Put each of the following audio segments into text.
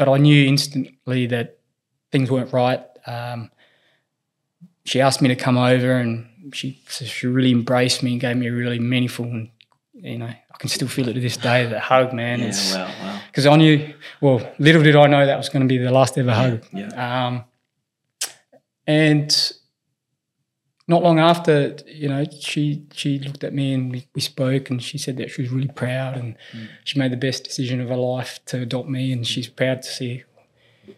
but I knew instantly that things weren't right. Um, she asked me to come over, and she she really embraced me and gave me a really meaningful and you know I can still feel it to this day. That hug, man. Yeah, wow, wow. Because I knew, well, little did I know that was going to be the last ever hug. Yeah. Um, and not long after, you know, she she looked at me and we, we spoke, and she said that she was really proud and Mm. she made the best decision of her life to adopt me, and she's proud to see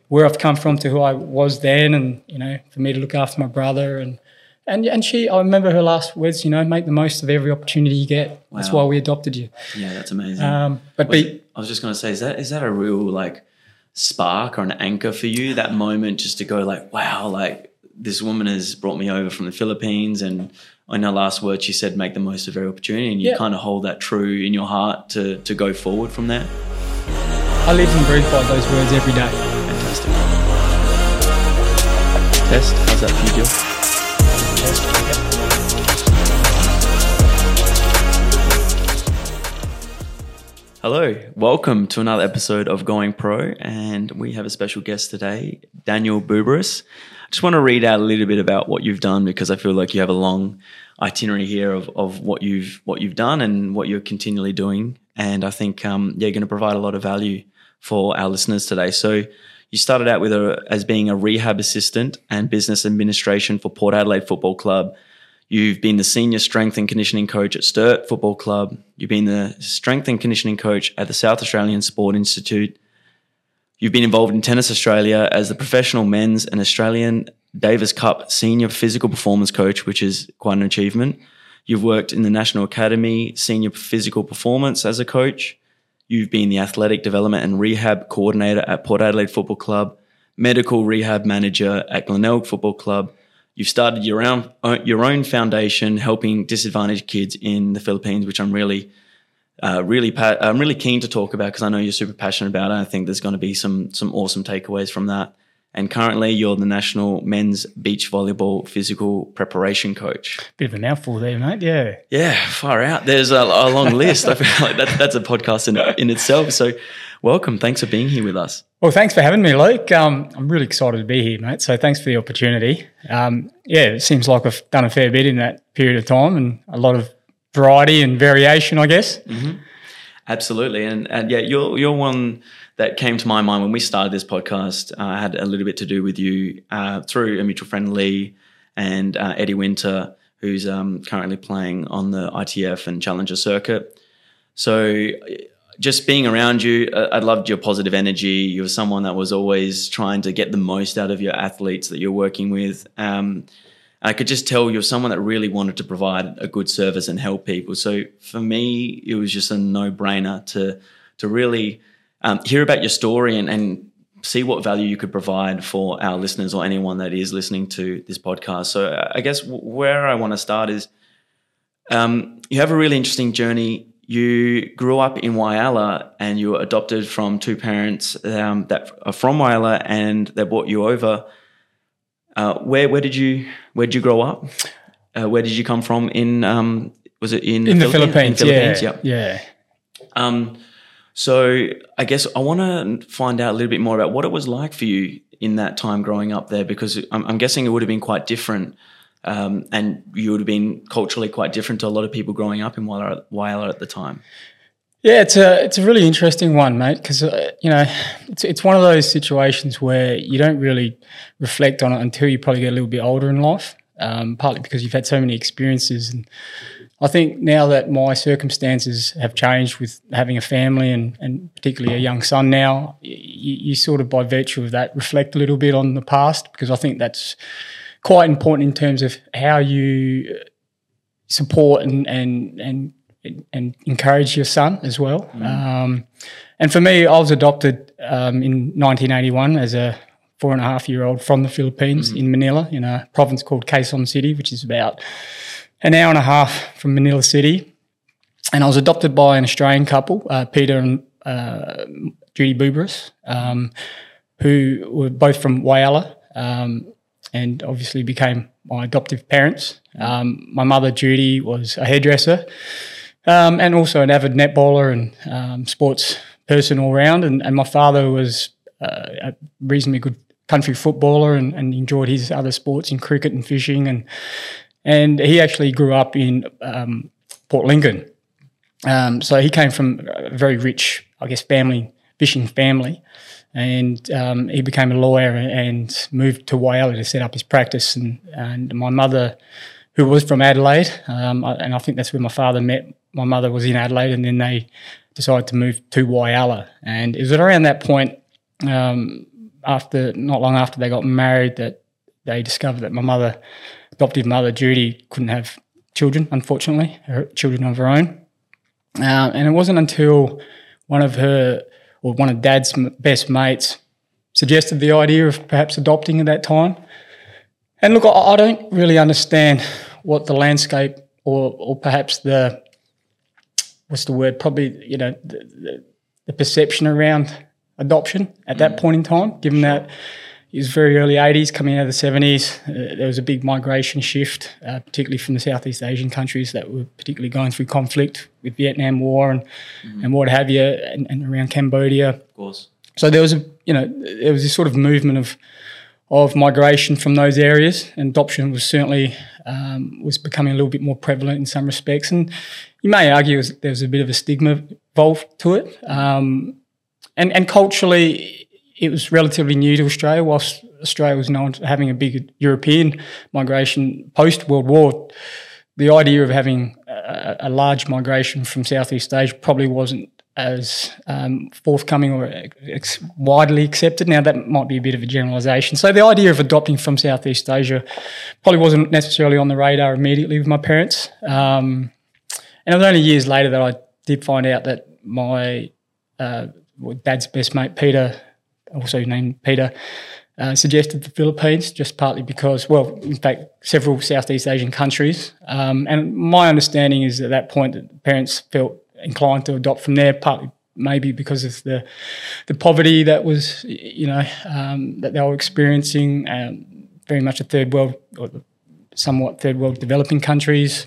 where I've come from to who I was then, and you know, for me to look after my brother and. And, and she, I remember her last words, you know, make the most of every opportunity you get. That's why we adopted you. Yeah, that's amazing. Um, but Was be, I was just going to say, is that is that a real like spark or an anchor for you? That moment just to go like, wow, like this woman has brought me over from the Philippines, and in her last word, she said, make the most of every opportunity, and you Yeah. kind of hold that true in your heart to to go forward from there. I live and breathe by those words every day. Fantastic. Test. How's that for you, Jill? Hello, welcome to another episode of Going Pro, and we have a special guest today, Daniel Buberis. Just want to read out a little bit about what you've done because I feel like you have a long itinerary here of, of what you've what you've done and what you're continually doing, and I think um, you're going to provide a lot of value for our listeners today. So, you started out with a, as being a rehab assistant and business administration for Port Adelaide Football Club. You've been the senior strength and conditioning coach at Sturt Football Club. You've been the strength and conditioning coach at the South Australian Sport Institute. You've been involved in Tennis Australia as the professional men's and Australian Davis Cup senior physical performance coach, which is quite an achievement. You've worked in the National Academy senior physical performance as a coach. You've been the athletic development and rehab coordinator at Port Adelaide Football Club, medical rehab manager at Glenelg Football Club. You've started your own your own foundation helping disadvantaged kids in the Philippines, which I'm really uh, really pa- I'm really keen to talk about because I know you're super passionate about it. I think there's going to be some some awesome takeaways from that. And currently, you're the national men's beach volleyball physical preparation coach. Bit of a mouthful there, mate. Yeah. Yeah, far out. There's a, a long list. I feel like that's that's a podcast in in itself. So, welcome. Thanks for being here with us. Well, thanks for having me, Luke. Um, I'm really excited to be here, mate. So thanks for the opportunity. Um, yeah, it seems like I've done a fair bit in that period of time and a lot of variety and variation, I guess. Absolutely, and and yeah, you're you're one that came to my mind when we started this podcast. Uh, had a little bit to do with you uh, through a mutual friend Lee and uh, Eddie Winter, who's um, currently playing on the ITF and Challenger circuit. So, just being around you, uh, I loved your positive energy. You were someone that was always trying to get the most out of your athletes that you're working with. Um, I could just tell you're someone that really wanted to provide a good service and help people. So for me, it was just a no-brainer to to really um, hear about your story and, and see what value you could provide for our listeners or anyone that is listening to this podcast. So uh, I guess where I want to start is um, you have a really interesting journey. You grew up in Whyalla and you were adopted from two parents um, that are from Whyalla and they brought you over. Uh, where where did you where did you grow up? Uh, where did you come from? In um, was it in In the Philippines, In Philippines, yeah. Yeah. um, so I guess I want to find out a little bit more about what it was like for you in that time growing up there, because I'm, I'm guessing it would have been quite different, um, and you would have been culturally quite different to a lot of people growing up in Whyalla at the time. Yeah, it's a it's a really interesting one, mate, because uh, you know it's it's one of those situations where you don't really reflect on it until you probably get a little bit older in life. Um, partly because you've had so many experiences, and I think now that my circumstances have changed with having a family and and particularly a young son now, you, you sort of by virtue of that reflect a little bit on the past because I think that's quite important in terms of how you support and and and and encourage your son as well. Um, and for me, I was adopted um, in 1981 as a four and a half year old from the Philippines in Manila, in a province called Quezon City, which is about an hour and a half from Manila City. And I was adopted by an Australian couple, uh, Peter and uh, Judy Buberis, um, who were both from Whyalla um, and obviously became my adoptive parents. Um, my mother, Judy, was a hairdresser um, and also an avid netballer and um, sports person all round. And, and my father was a reasonably good country footballer and, and, enjoyed his other sports in cricket and fishing and and he actually grew up in um, Port Lincoln. Um, so he came from a very rich, I guess, family fishing family, and um, he became a lawyer and moved to Whyalla to set up his practice. And, and my mother, who was from Adelaide, um, and I think that's where my father met. My mother was in Adelaide, and then they decided to move to Whyalla. And it was around that point um, after not long after they got married that they discovered that my mother, adoptive mother Judy, couldn't have children. Unfortunately, her children of her own. Uh, and it wasn't until one of her or one of Dad's best mates suggested the idea of perhaps adopting at that time. And look, I don't really understand what the landscape or or perhaps the what's the word? Probably you know the, the, the perception around adoption at that mm. point in time, given sure. that it was very early 80s, coming out of the 70s. Uh, there was a big migration shift, uh, particularly from the Southeast Asian countries that were particularly going through conflict with Vietnam War and, mm. and what have you, and, and, around Cambodia. Of course. So there was a, you know, there was this sort of movement of of migration from those areas, and adoption was certainly um, was becoming a little bit more prevalent in some respects. And you may argue there was a bit of a stigma involved to it. Um, and and culturally, it was relatively new to Australia. Whilst Australia was known having a big European migration post World War, the idea of having a, a, large migration from Southeast Asia probably wasn't as um, forthcoming or ex- widely accepted. Now, that might be a bit of a generalisation. So, the idea of adopting from Southeast Asia probably wasn't necessarily on the radar immediately with my parents. Um, and it was only years later that I did find out that my uh, dad's best mate, Peter, also named Peter, uh, suggested the Philippines just partly because, well, in fact, several Southeast Asian countries. Um, and my understanding is at that point that parents felt inclined to adopt from there, partly maybe because of the the poverty that was, you know, um, that they were experiencing, um, very much a third world or somewhat third world developing countries.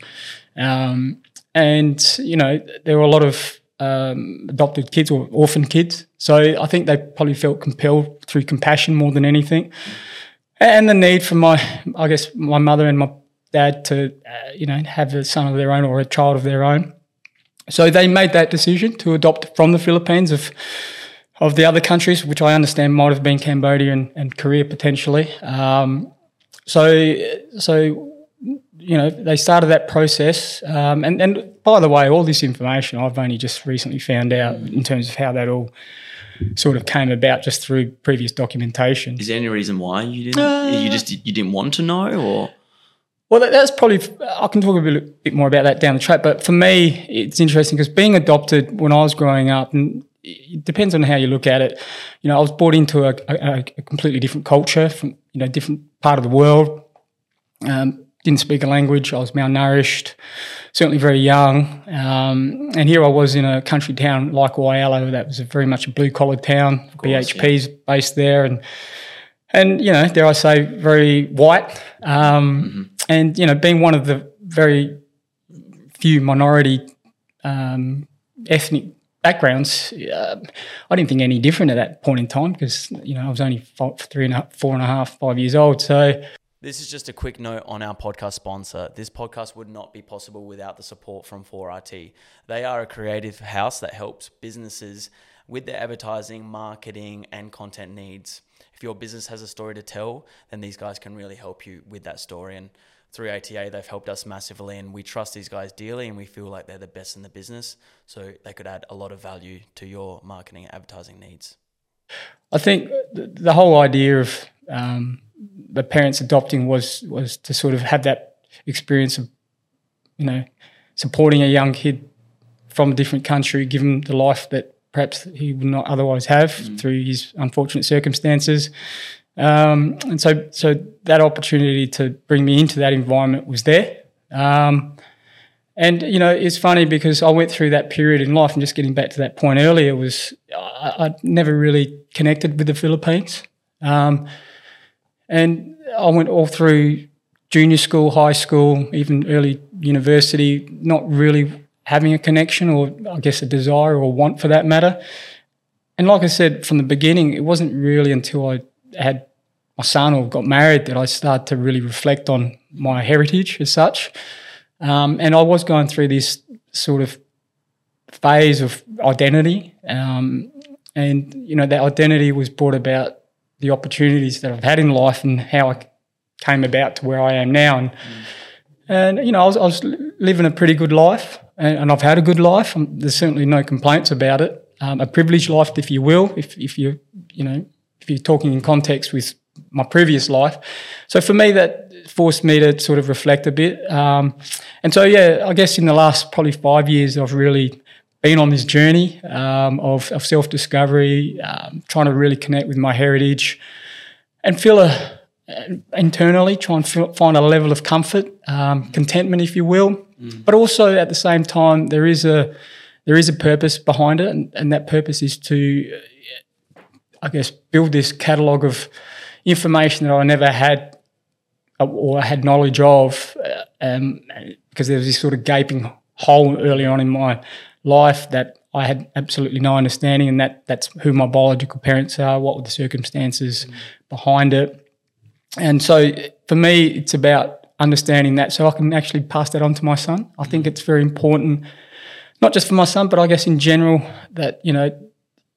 Um, and, you know, there were a lot of um, adopted kids or orphan kids. So I think they probably felt compelled through compassion more than anything, and the need for my, I guess, my mother and my dad to, uh, you know, have a son of their own or a child of their own. So they made that decision to adopt from the Philippines of of the other countries, which I understand might have been Cambodia and, and Korea potentially. Um, so so you know, they started that process. Um, and, and by the way, all this information I've only just recently found out in terms of how that all sort of came about just through previous documentation. Is there any reason why you didn't? Uh, you just you didn't want to know, or? Well, that's probably I can talk a bit, bit more about that down the track. But for me, it's interesting because being adopted when I was growing up, and it depends on how you look at it. You know, I was brought into a, a, a completely different culture from you know different part of the world. Um, didn't speak a language. I was malnourished, certainly very young. Um, and here I was in a country town like Whyalla, that was very much a blue collar town. Course, BHP's yeah. based there, and and you know, dare I say, very white. Um, mm-hmm. And you know, being one of the very few minority um, ethnic backgrounds, uh, I didn't think any different at that point in time because you know I was only four, three and a half, four and a half, five years old. So this is just a quick note on our podcast sponsor. This podcast would not be possible without the support from 4RT. They are a creative house that helps businesses with their advertising, marketing, and content needs. If your business has a story to tell, then these guys can really help you with that story. And through ATA, they've helped us massively, and we trust these guys dearly, and we feel like they're the best in the business. So they could add a lot of value to your marketing and advertising needs. I think the whole idea of um, the parents adopting was was to sort of have that experience of you know supporting a young kid from a different country, give him the life that perhaps he would not otherwise have mm. through his unfortunate circumstances. Um, and so, so that opportunity to bring me into that environment was there. Um, and you know, it's funny because I went through that period in life, and just getting back to that point earlier was I, I never really connected with the Philippines. Um, and I went all through junior school, high school, even early university, not really having a connection or I guess a desire or want for that matter. and like I said from the beginning, it wasn't really until I had my son or got married that I started to really reflect on my heritage as such. Um, and I was going through this sort of phase of identity. Um, and, you know, that identity was brought about the opportunities that I've had in life and how I came about to where I am now. And, mm. and you know, I was, I was, living a pretty good life and, and I've had a good life. Um, there's certainly no complaints about it. Um, a privileged life, if you will, if, if you, you know, if you're talking in context with my previous life. So for me, that forced me to sort of reflect a bit. Um, and so, yeah, I guess in the last probably five years, I've really been on this journey um, of, of self discovery, um, trying to really connect with my heritage and feel a, internally, try and feel, find a level of comfort, um, contentment, if you will. Mm. But also at the same time, there is a there is a purpose behind it, and, and that purpose is to, I guess, build this catalogue of information that I never had uh, or had knowledge of, uh, um, because there was this sort of gaping hole early on in my life that I had absolutely no understanding, and that that's who my biological parents are, what were the circumstances mm. behind it, and so for me, it's about understanding that so I can actually pass that on to my son. I think it's very important, not just for my son, but I guess in general that you know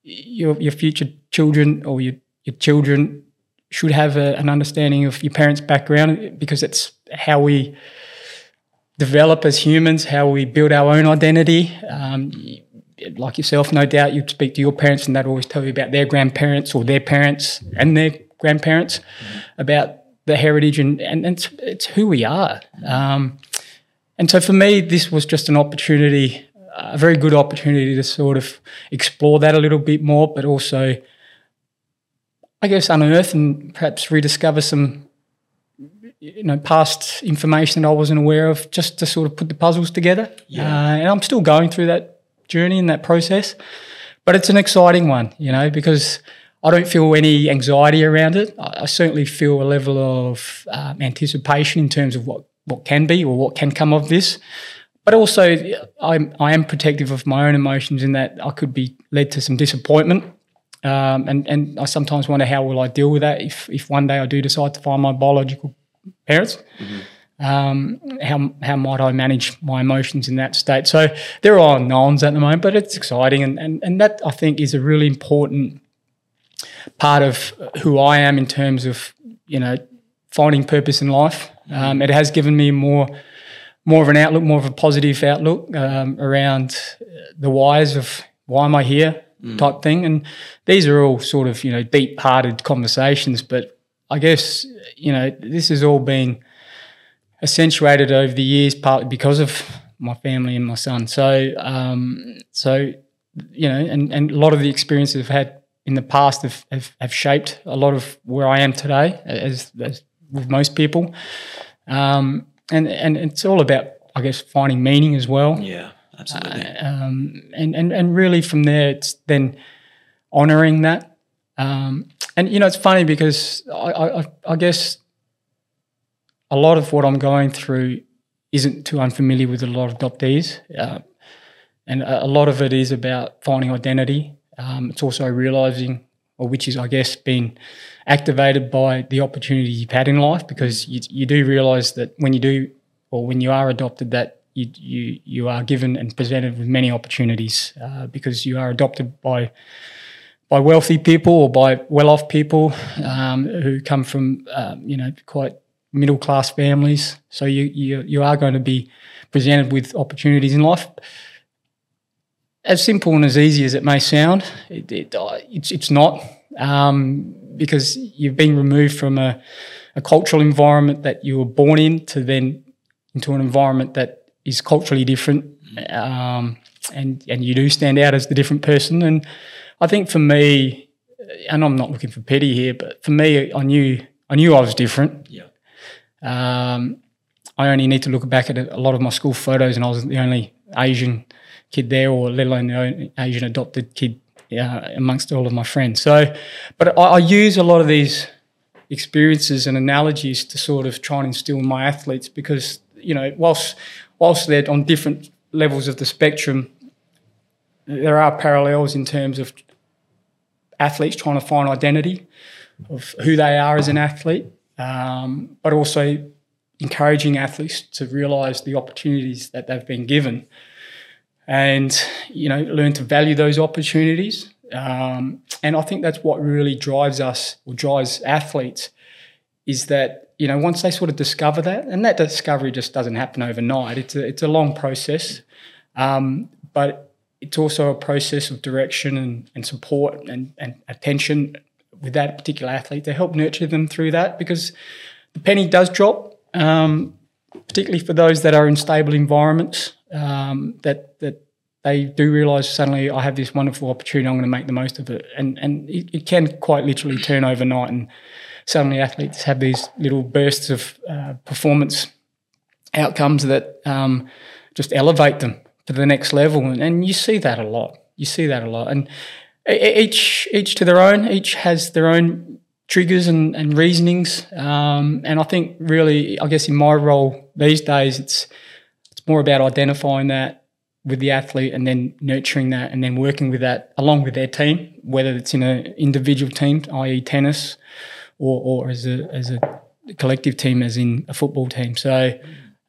your your future children or your your children should have a, an understanding of your parents' background because it's how we develop as humans, how we build our own identity. Um, like yourself, no doubt you'd speak to your parents and they'd always tell you about their grandparents or their parents and their grandparents mm-hmm. about the heritage and, and, it's, it's, who we are. Um, and so for me, this was just an opportunity, a very good opportunity to sort of explore that a little bit more, but also, I guess, unearth and perhaps rediscover some you know past information that I wasn't aware of, just to sort of put the puzzles together. Yeah. Uh, and I'm still going through that journey and that process, but it's an exciting one, you know, because I don't feel any anxiety around it. I, I certainly feel a level of um, anticipation in terms of what what can be or what can come of this. But also, I'm, I am protective of my own emotions in that I could be led to some disappointment um, and and I sometimes wonder how will I deal with that if if one day I do decide to find my biological parents. Mm-hmm. Um, how how might I manage my emotions in that state? So there are unknowns at the moment, but it's exciting, and and and that I think is a really important part of who I am in terms of you know finding purpose in life. Um, it has given me more more of an outlook, more of a positive outlook um, around the whys of why am I here mm. type thing. And these are all sort of you know deep hearted conversations, but I guess, you know, this has all been accentuated over the years, partly because of my family and my son. So, um, so you know, and, and a lot of the experiences I've had in the past have, have, have shaped a lot of where I am today, as, as with most people. Um, and and it's all about, I guess, finding meaning as well. Yeah, absolutely. Uh, um, and, and and really from there, it's then honouring that. Um, and you know, it's funny because I, I, I, guess a lot of what I'm going through isn't too unfamiliar with a lot of adoptees, uh, and a, a, lot of it is about finding identity. Um, it's also realizing, or which is, I guess, being activated by the opportunity you've had in life, because you, you do realize that when you do, or when you are adopted, that you you you are given and presented with many opportunities uh, because you are adopted by by wealthy people or by well-off people um, who come from um, you know quite middle-class families. So you, you you are going to be presented with opportunities in life. As simple and as easy as it may sound, it, it, it's it's not um, because you've been removed from a, a cultural environment that you were born in to then into an environment that is culturally different, um, and and you do stand out as the different person and I think for me, and I'm not looking for pity here, but for me, I knew I knew I was different. Yeah. Um, I only need to look back at a lot of my school photos, and I was the only Asian kid there, or let alone the only Asian adopted kid uh, amongst all of my friends. So, but I, I use a lot of these experiences and analogies to sort of try and instill in my athletes because you know whilst whilst they're on different levels of the spectrum, there are parallels in terms of athletes trying to find identity of who they are as an athlete, um, but also encouraging athletes to realise the opportunities that they've been given, and you know learn to value those opportunities. Um, and I think that's what really drives us or drives athletes is that you know once they sort of discover that, and that discovery just doesn't happen overnight. It's a it's a long process, um, but it's also a process of direction and, and support and, and attention with that particular athlete to help nurture them through that because the penny does drop, um, particularly for those that are in stable environments. Um, that that they do realise suddenly I have this wonderful opportunity. I'm going to make the most of it, and and it, it can quite literally turn overnight, and suddenly athletes have these little bursts of uh, performance outcomes that um, just elevate them to the next level, and, you see that a lot. You see that a lot, and each each to their own. Each has their own triggers and, and reasonings. Um, and I think really, I guess in my role these days, it's it's more about identifying that with the athlete and then nurturing that and then working with that along with their team, whether it's in an individual team, i.e. tennis, or, or as a as a collective team, as in a football team. So.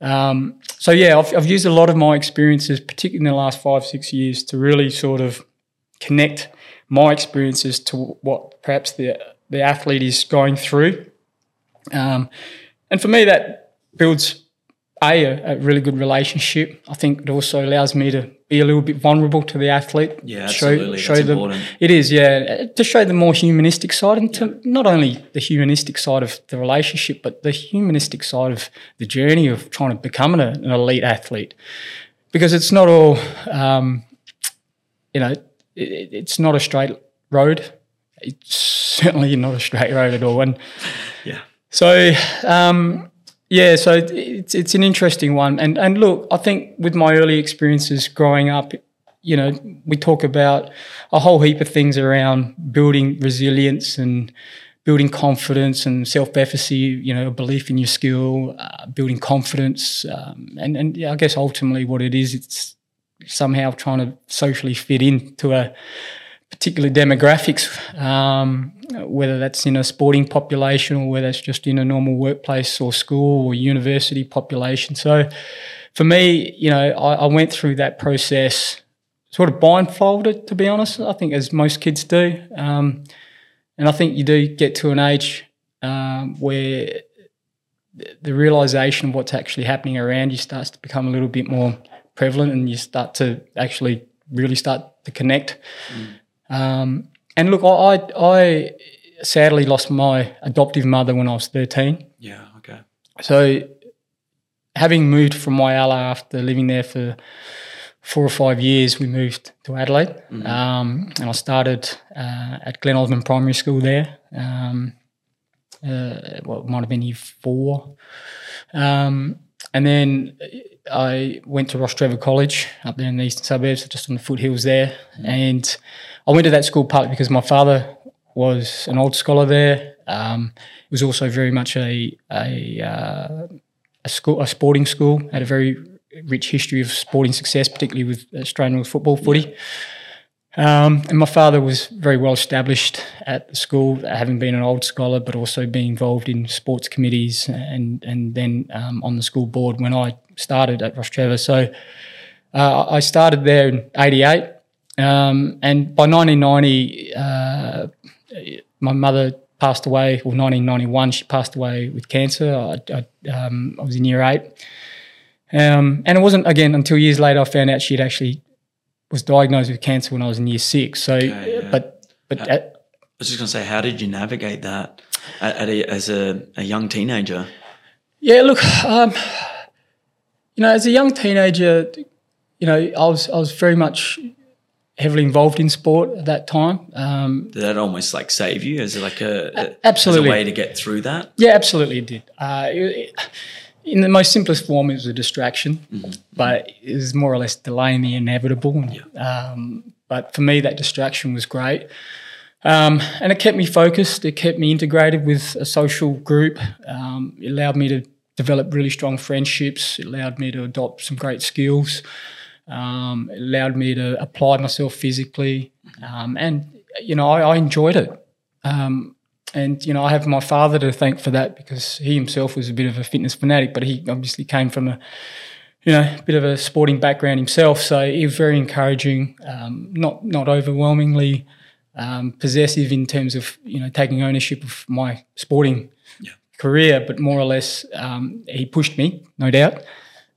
Um, so yeah, I've, I've used a lot of my experiences, particularly in the last five six years, to really sort of connect my experiences to what perhaps the the athlete is going through. Um, and for me, that builds a, a, really good relationship. I think it also allows me to be a little bit vulnerable to the athlete. Yeah, absolutely. Show, show them, important. It is, yeah, to show the more humanistic side and to not only the humanistic side of the relationship, but the humanistic side of the journey of trying to become an, an elite athlete. Because it's not all, um, you know, it, it's not a straight road. It's certainly not a straight road at all. And yeah. So um, yeah, so it's it's an interesting one. And and look, I think with my early experiences growing up, you know, we talk about a whole heap of things around building resilience and building confidence and self-efficacy, you know, belief in your skill, uh, building confidence, um, and and yeah, I guess ultimately what it is, it's somehow trying to socially fit into a particular demographics, um, whether that's in a sporting population or whether it's just in a normal workplace or school or university population. So for me, you know, I, I went through that process sort of blindfolded, to be honest, I think as most kids do. Um, and I think you do get to an age um, where the realization of what's actually happening around you starts to become a little bit more prevalent and you start to actually really start to connect. Mm. Um, and look, I, I sadly lost my adoptive mother when I was 13. Yeah, okay. So having moved from Whyalla after living there for four or five years, we moved to Adelaide. Mm-hmm. Um, and I started uh, at Glen Osmond Primary School there. Um, uh, well, it might have been year four. Um, and then I went to Rostrevor College up there in the eastern suburbs, just on the foothills there. Mm. And I went to that school partly because my father was an old scholar there. Um, it was also very much a a, uh, a school, a sporting school. Had a very rich history of sporting success, particularly with Australian football, footy. Um, and my father was very well established at the school, having been an old scholar, but also being involved in sports committees and and then um, on the school board when I started at Rostrevor. So uh, I started there in '88, um, and by 1990, uh, my mother passed away. Or 1991, she passed away with cancer. I, I, um, I was in year eight. Um, and it wasn't again until years later I found out she'd actually was diagnosed with cancer when I was in year six. So, okay, yeah. but but I was just going to say, how did you navigate that at, at a, as a, a, young teenager? Yeah, look, um, you know, as a young teenager, you know, I was I was very much heavily involved in sport at that time. Um, did that almost like save you? Is it like a, a absolutely a way to get through that? Yeah, absolutely, it did. Uh, it, in the most simplest form, it was a distraction, mm-hmm. but it was more or less delaying the inevitable. Yeah. Um, but for me, that distraction was great. Um, and it kept me focused. It kept me integrated with a social group. Um, it allowed me to develop really strong friendships. It allowed me to adopt some great skills. Um, it allowed me to apply myself physically. Um, and you know, I, I enjoyed it. Um, and you know, I have my father to thank for that because he himself was a bit of a fitness fanatic, but he obviously came from a you know bit of a sporting background himself. So he was very encouraging, um, not not overwhelmingly um, possessive in terms of you know taking ownership of my sporting Yeah. career, but more or less um, he pushed me, no doubt.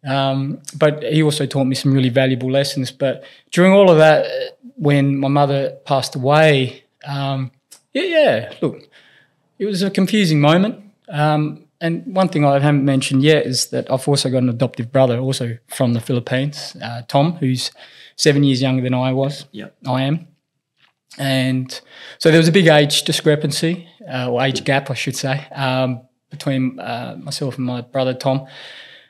Um, but he also taught me some really valuable lessons. But during all of that, when my mother passed away, um, yeah, yeah, look, it was a confusing moment. Um, and one thing I haven't mentioned yet is that I've also got an adoptive brother, also from the Philippines, uh, Tom, who's seven years younger than I was. Yeah. I am. And so there was a big age discrepancy, uh, or age gap, I should say, um, between uh, myself and my brother Tom,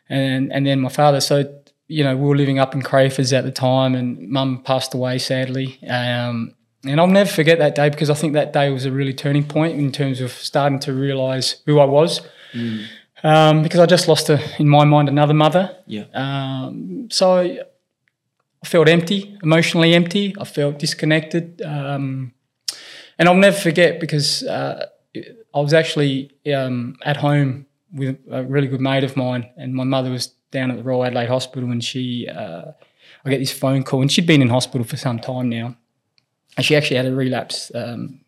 and and then my father. So you know we were living up in Crafers at the time, and Mum passed away sadly. Um, and I'll never forget that day because I think that day was a really turning point in terms of starting to realise who I was. Um, because I just lost, a, in my mind, another mother. Yeah. Um, so I felt empty, emotionally empty. I felt disconnected. Um, and I'll never forget because uh, I was actually um, at home with a really good mate of mine, and my mother was down at the Royal Adelaide Hospital, and she, uh, I get this phone call, and she'd been in hospital for some time now, and she actually had a relapse um,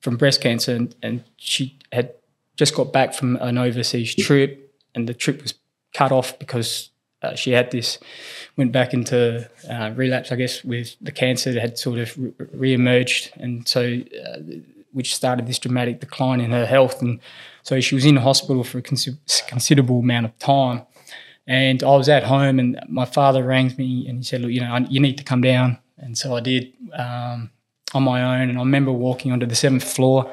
from breast cancer, and, and she had just got back from an overseas trip, and the trip was cut off because uh, she had this went back into uh, relapse, I guess, with the cancer that had sort of re- re-emerged, and so uh, which started this dramatic decline in her health, and so she was in hospital for a consi- considerable amount of time. And I was at home, and my father rang me, and he said, "Look, you know, you need to come down." And so I did um, on my own, and I remember walking onto the seventh floor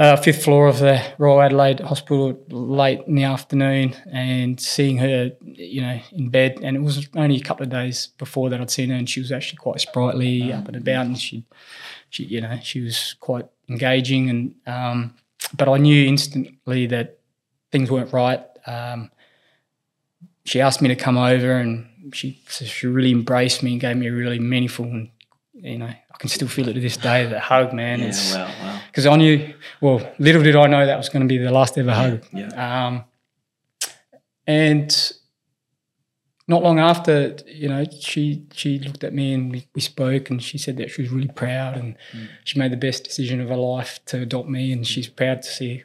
uh, fifth floor of the Royal Adelaide Hospital late in the afternoon and seeing her, you know, in bed. And it was only a couple of days before that I'd seen her, and she was actually quite sprightly, up and about, and she, she, you know, she was quite engaging. And um, but I knew instantly that things weren't right. Um, she asked me to come over, and she she really embraced me and gave me a really meaningful and you know I can still feel it to this day. That hug, man. Yeah. Wow. Wow. because I knew, well, little did I know that was going to be the last ever hug. Yeah. Um, and not long after, you know, she she looked at me and we, we spoke, and she said that she was really proud and she made the best decision of her life to adopt me, and she's proud to see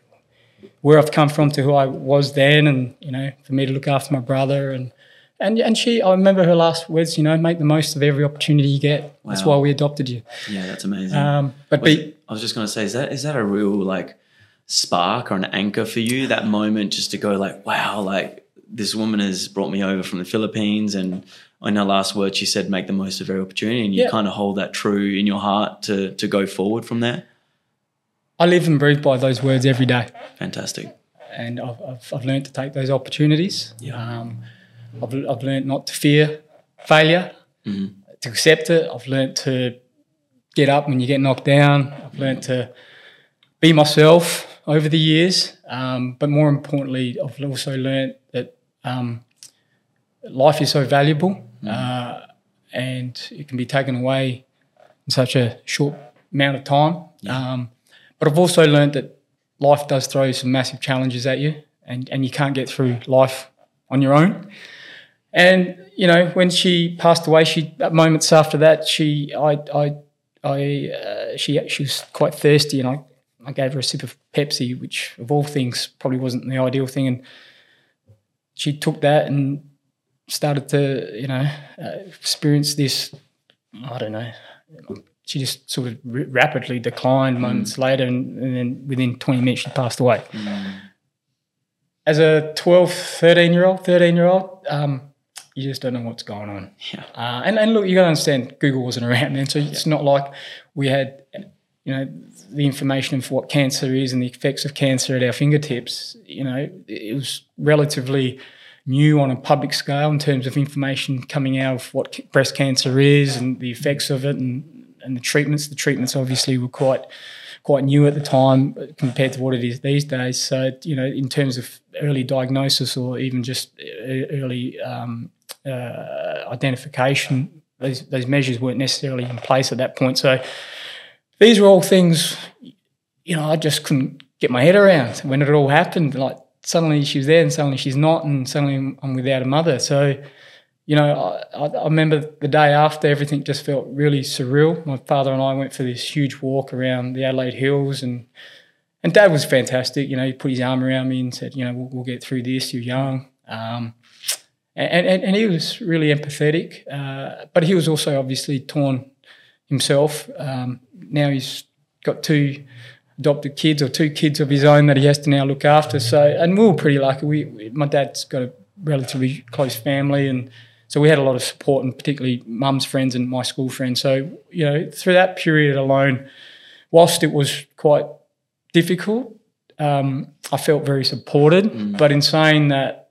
where I've come from to who I was then, and you know, for me to look after my brother and. And, and she, I remember her last words, you know, make the most of every opportunity you get. That's why we adopted you. Yeah. That's amazing. Um, but Was be, I was just going to say, is that is that a real like spark or an anchor for you? That moment just to go like, wow, like this woman has brought me over from the Philippines, and in her last word, she said, "Make the most of every opportunity," and you Yeah. kind of hold that true in your heart to to go forward from there. I live and breathe by those words every day. Fantastic. and I've, I've, I've learned to take those opportunities. Yeah. Um, I've, I've learned not to fear failure, Mhm. to accept it. I've learned to get up when you get knocked down. I've learned to be myself over the years. Um, but more importantly, I've also learned that um, life is so valuable uh, and it can be taken away in such a short amount of time. Um, but I've also learned that life does throw some massive challenges at you and, and you can't get through life on your own. And, you know, when she passed away, she moments after that, she, I, I, I, uh, she, she was quite thirsty and I, I gave her a sip of Pepsi, which of all things probably wasn't the ideal thing. And she took that and started to, you know, uh, experience this, I don't know, she just sort of r- rapidly declined moments later, and, and then within 20 minutes, she passed away. As a 12, 13 year old, 13 year old, um, you just don't know what's going on. Yeah. Uh, and, and look, you got to understand, Google wasn't around then, so it's not like we had, you know, the information for what cancer is and the effects of cancer at our fingertips. You know, it was relatively new on a public scale in terms of information coming out of what breast cancer is and the effects of it and, and the treatments. The treatments obviously were quite quite new at the time compared to what it is these days. So, you know, in terms of early diagnosis or even just early um, uh, identification, those, those measures weren't necessarily in place at that point. So, these were all things, you know, I just couldn't get my head around when it all happened. Like suddenly she's there and suddenly she's not, and suddenly I'm without a mother. So, you know, I, I remember the day after everything just felt really surreal. My father and I went for this huge walk around the Adelaide Hills, and and Dad was fantastic. You know, he put his arm around me and said, you know, we'll, we'll get through this. You're young. Um, and, and, and he was really empathetic, uh, but he was also obviously torn himself. Um, now he's got two adopted kids or two kids of his own that he has to now look after. So, and we were pretty lucky. We, my dad's got a relatively close family, and so we had a lot of support, and particularly mum's friends and my school friends. So, you know, through that period alone, whilst it was quite difficult, um, I felt very supported. Mm. But in saying that,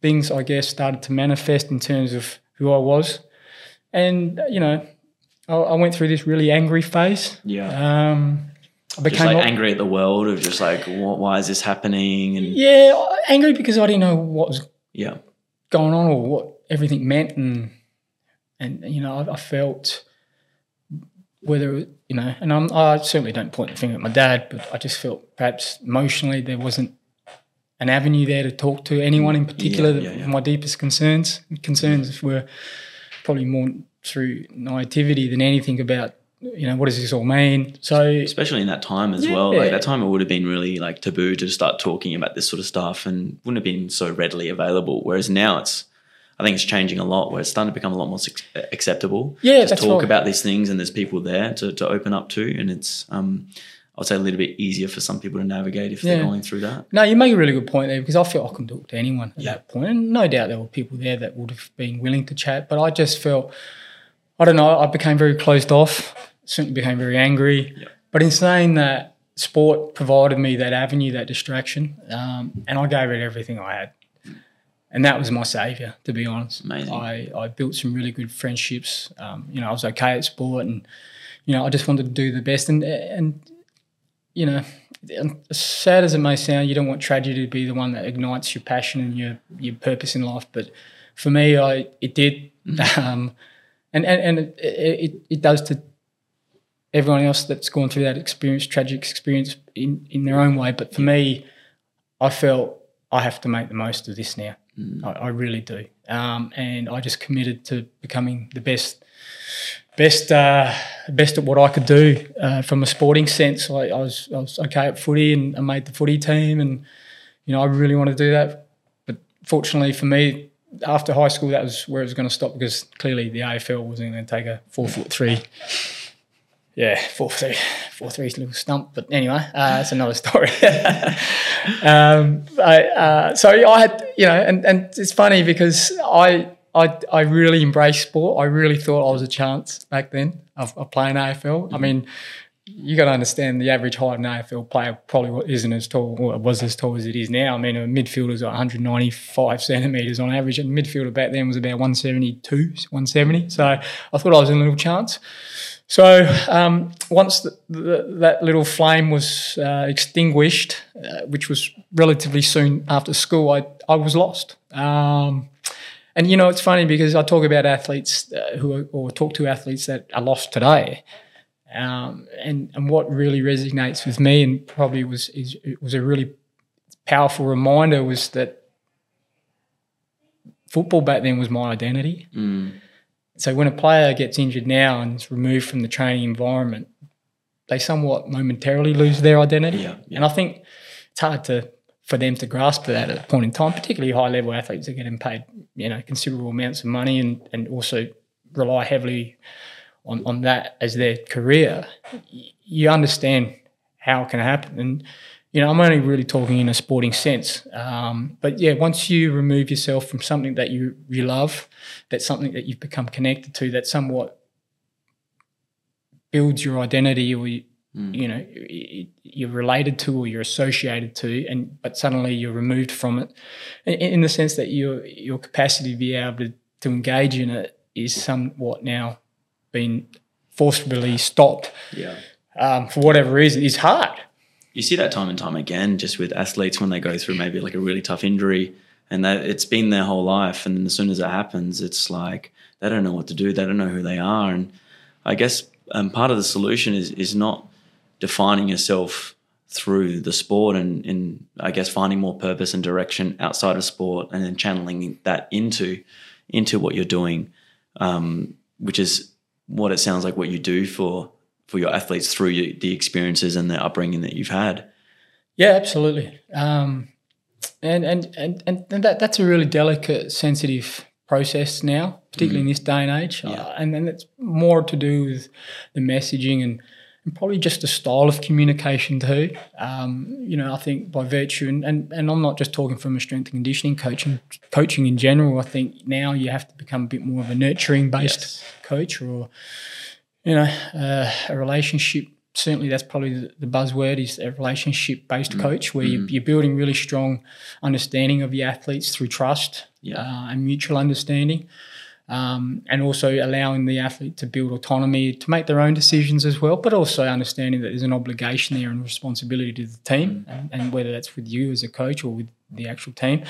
things, I guess, started to manifest in terms of who I was. And, you know, I, I went through this really angry phase. Yeah. Um, I became like angry at the world of just like, what, why is this happening? And yeah, angry because I didn't know what was yeah going on or what everything meant, and and you know, I, I felt whether you know, and I'm, I certainly don't point the finger at my dad, but I just felt perhaps emotionally there wasn't an avenue there to talk to anyone in particular. Yeah, yeah, yeah. My deepest concerns concerns were probably more through naivety than anything about you know what does this all mean. So especially in that time as well, like that time it would have been really like taboo to start talking about this sort of stuff and wouldn't have been so readily available. Whereas now it's. I think it's changing a lot where it's starting to become a lot more acceptable yeah, to talk right. about these things and there's people there to, to open up to and it's um, I'd say a little bit easier for some people to navigate if yeah. they're going through that. No, you make a really good point there because I feel I can talk to anyone at yeah. that point. And no doubt there were people there that would have been willing to chat, but I just felt, I don't know, I became very closed off, certainly became very angry. But in saying that, sport provided me that avenue, that distraction, um, and I gave it everything I had. And that was my saviour, to be honest. Amazing. I, I built some really good friendships. Um, you know, I was okay at sport and, you know, I just wanted to do the best. And, and you know, as sad as it may sound, you don't want tragedy to be the one that ignites your passion and your your purpose in life. But for me, I it did, mm-hmm. um, and and and it, it, it does to everyone else that's gone through that experience, tragic experience in in their own way. But for me, I felt I have to make the most of this now. Mm. I, I, really do, um, and I just committed to becoming the best best uh, best at what I could do uh, from a sporting sense. I, I, was I was okay at footy and I made the footy team, and you know I really want to do that. But fortunately for me, after high school, that was where it was going to stop because clearly the AFL wasn't going to take a four foot three. Yeah, four three, four three little stump. But anyway, uh, that's another story. um, I, uh, so I had, you know, and, and it's funny because I I, I really embraced sport. I really thought I was a chance back then of, of playing AFL. Mm-hmm. I mean, you got to understand the average height of an AFL player probably isn't as tall or was as tall as it is now. I mean, a midfielder's 195 centimetres on average, and midfielder back then was about 172, 170. So I thought I was in a little chance. So um, once the, the, that little flame was uh, extinguished, uh, which was relatively soon after school, I, I was lost. Um, and you know, it's funny because I talk about athletes uh, who are, or talk to athletes that are lost today. Um, and and what really resonates with me, and probably was is, it was a really powerful reminder, was that football back then was my identity. Mm. So when a player gets injured now and is removed from the training environment, they somewhat momentarily lose their identity. Yeah, yeah. And I think it's hard to for them to grasp that at a point in time, particularly high level athletes are getting paid, you know, considerable amounts of money and, and also rely heavily on, on that as their career, you understand how it can happen. And, you know, I'm only really talking in a sporting sense. Um, but yeah, once you remove yourself from something that you, you love, that's something that you've become connected to, that somewhat builds your identity or you, mm. you know you're related to or you're associated to and but suddenly you're removed from it in, the sense that your your capacity to be able to, to engage in it is somewhat now been forcibly stopped yeah. um, for whatever reason is hard. You see that time and time again just with athletes when they go through maybe like a really tough injury and that it's been their whole life and as soon as it happens it's like they don't know what to do they don't know who they are and i guess and part of the solution is is not defining yourself through the sport and, and I guess finding more purpose and direction outside of sport and then channeling that into into what you're doing, um, which is what it sounds like what you do for for your athletes through your, the experiences and the upbringing that you've had. Yeah, absolutely. Um, and, and and and that that's a really delicate, sensitive process now, particularly mm. in this day and age. Yeah. Uh, and then it's more to do with the messaging and, and probably just the style of communication too. Um, you know, I think by virtue, and, and, and I'm not just talking from a strength and conditioning coaching, coaching in general. I think now you have to become a bit more of a nurturing based yes. coach or, you know, uh, a relationship certainly that's probably the, the buzzword is a relationship based mm. coach where mm. you're, you're, building really strong understanding of your athletes through trust yeah. uh, and mutual understanding um, and also allowing the athlete to build autonomy to make their own decisions as well but also understanding that there's an obligation there and responsibility to the team mm. and, and whether that's with you as a coach or with the actual team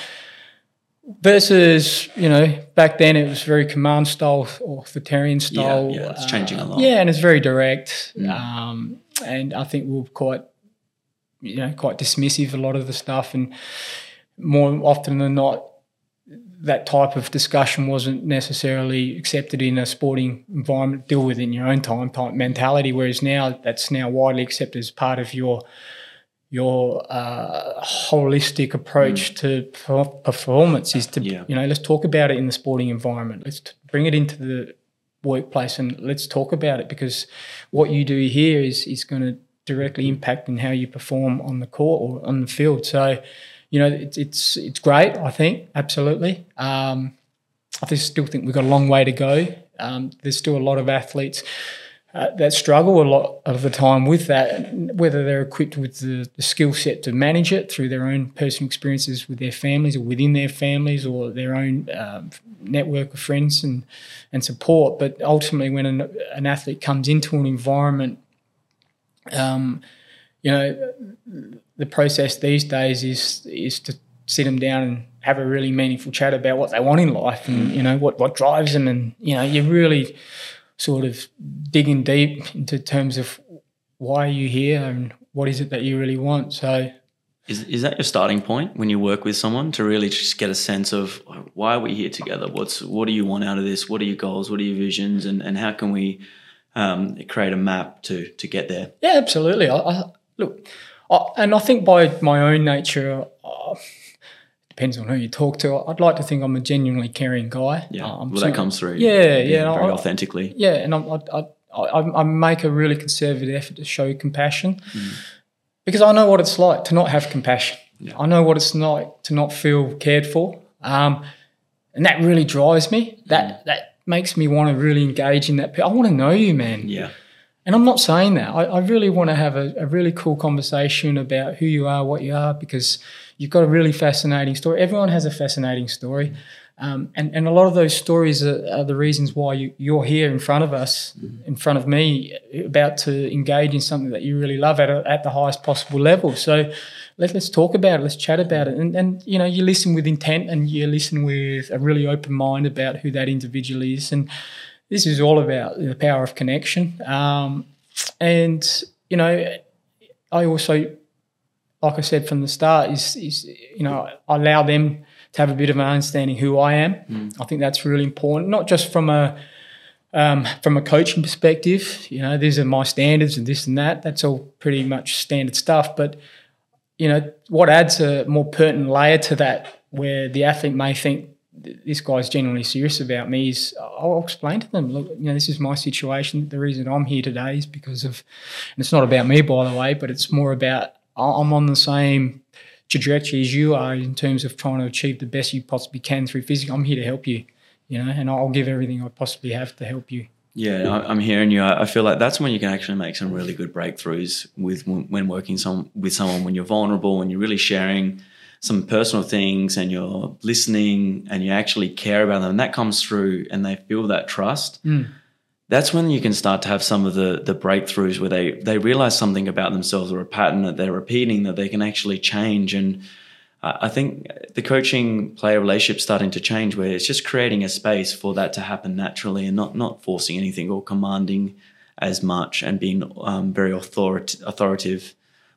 versus you know back then it was very command style or authoritarian style. Yeah, yeah it's changing a lot. Yeah, and it's very direct. Mm. Um, and I think we are quite you know quite dismissive a lot of the stuff, and more often than not. That type of discussion wasn't necessarily accepted in a sporting environment. Deal with in your own time type mentality. Whereas now, that's now widely accepted as part of your your uh, holistic approach mm. to performance is to yeah. you know let's talk about it in the sporting environment let's bring it into the workplace and let's talk about it because what you do here is is going to directly impact in how you perform on the court or on the field so you know it's it's it's great i think absolutely um, i still think we've got a long way to go um, there's still a lot of athletes uh, that struggle a lot of the time with that, whether they're equipped with the, the skill set to manage it through their own personal experiences with their families or within their families or their own um, network of friends and, and support. But ultimately, when an, an athlete comes into an environment, um, you know, the process these days is is to sit them down and have a really meaningful chat about what they want in life and you know what what drives them and you know you're really sort of digging deep into terms of why are you here and what is it that you really want. So, is, is that your starting point when you work with someone to really just get a sense of why are we here together? What's what do you want out of this? What are your goals? What are your visions? And, and how can we um, create a map to to get there? Yeah, absolutely. I, I look, I, and I think by my own nature, uh, depends on who you talk to. I'd like to think I'm a genuinely caring guy. Yeah, uh, well, that comes through. Yeah, yeah, very I, authentically. Yeah, and I, I, I, I, make a really conservative effort to show compassion mm. because I know what it's like to not have compassion. Yeah. I know what it's like to not feel cared for, um, and that really drives me. That mm. that makes me want to really engage in that. I want to know you, man. Yeah. And I'm not saying that. I, I really want to have a, a, really cool conversation about who you are, what you are, because you've got a really fascinating story. Everyone has a fascinating story. Um, and, and a lot of those stories are, are the reasons why you, you're here in front of us, mm-hmm. in front of me, about to engage in something that you really love at, a, at the highest possible level. So let, us talk about it, let's chat about it. And, and, you know, you listen with intent and you listen with a really open mind about who that individual is. And this is all about the power of connection. Um, and you know, I also, like I said from the start, is is you know, I allow them to have a bit of an understanding who I am. Mm. I think that's really important, not just from a um, from a coaching perspective. You know, these are my standards and this and that. That's all pretty much standard stuff. But you know, what adds a more pertinent layer to that, where the athlete may think this guy's genuinely serious about me is I'll explain to them, look, you know, this is my situation. The reason I'm here today is because of, and it's not about me, by the way, but it's more about I'm on the same trajectory as you are in terms of trying to achieve the best you possibly can through physics. I'm here to help you, you know, and I'll give everything I possibly have to help you. Yeah, I'm hearing you. I feel like that's when you can actually make some really good breakthroughs with when working some with someone when you're vulnerable, when you're really sharing some personal things and you're listening and you actually care about them and that comes through and they feel that trust mm. that's when you can start to have some of the the breakthroughs where they they realize something about themselves or a pattern that they're repeating that they can actually change and I think the coaching player relationship starting to change where it's just creating a space for that to happen naturally and not not forcing anything or commanding as much and being um, very authoritative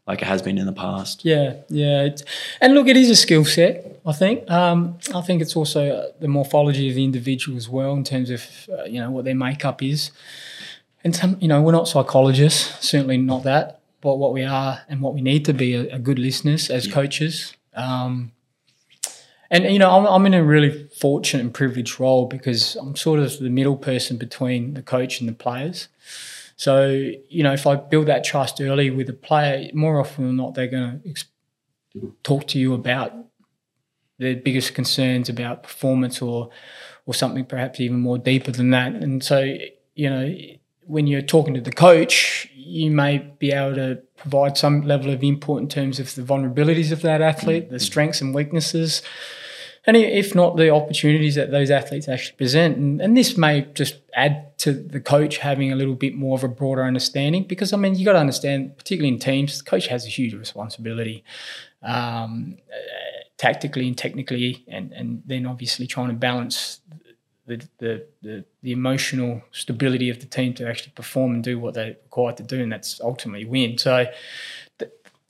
like it has been in the past. Yeah, yeah. It's, and look, it is a skill set. I think. Um, I think it's also uh, the morphology of the individual as well, in terms of uh, you know what their makeup is. And some, you know, we're not psychologists, certainly not that. But what we are and what we need to be are, are good listeners as yeah. coaches. Um, and you know, I'm, I'm in a really fortunate and privileged role because I'm sort of the middle person between the coach and the players. So, you know, if I build that trust early with a player, more often than not, they're going to ex- talk to you about their biggest concerns about performance or or something perhaps even more deeper than that. And so, you know, when you're talking to the coach, you may be able to provide some level of input in terms of the vulnerabilities of that athlete, the strengths and weaknesses, and if not the opportunities that those athletes actually present. And, and, this may just add to the coach having a little bit more of a broader understanding because, I mean, you got to understand, particularly in teams, the coach has a huge responsibility um, uh, tactically and technically, and, and then obviously trying to balance. The, the, the, the emotional stability of the team to actually perform and do what they're required to do, and that's ultimately win. So,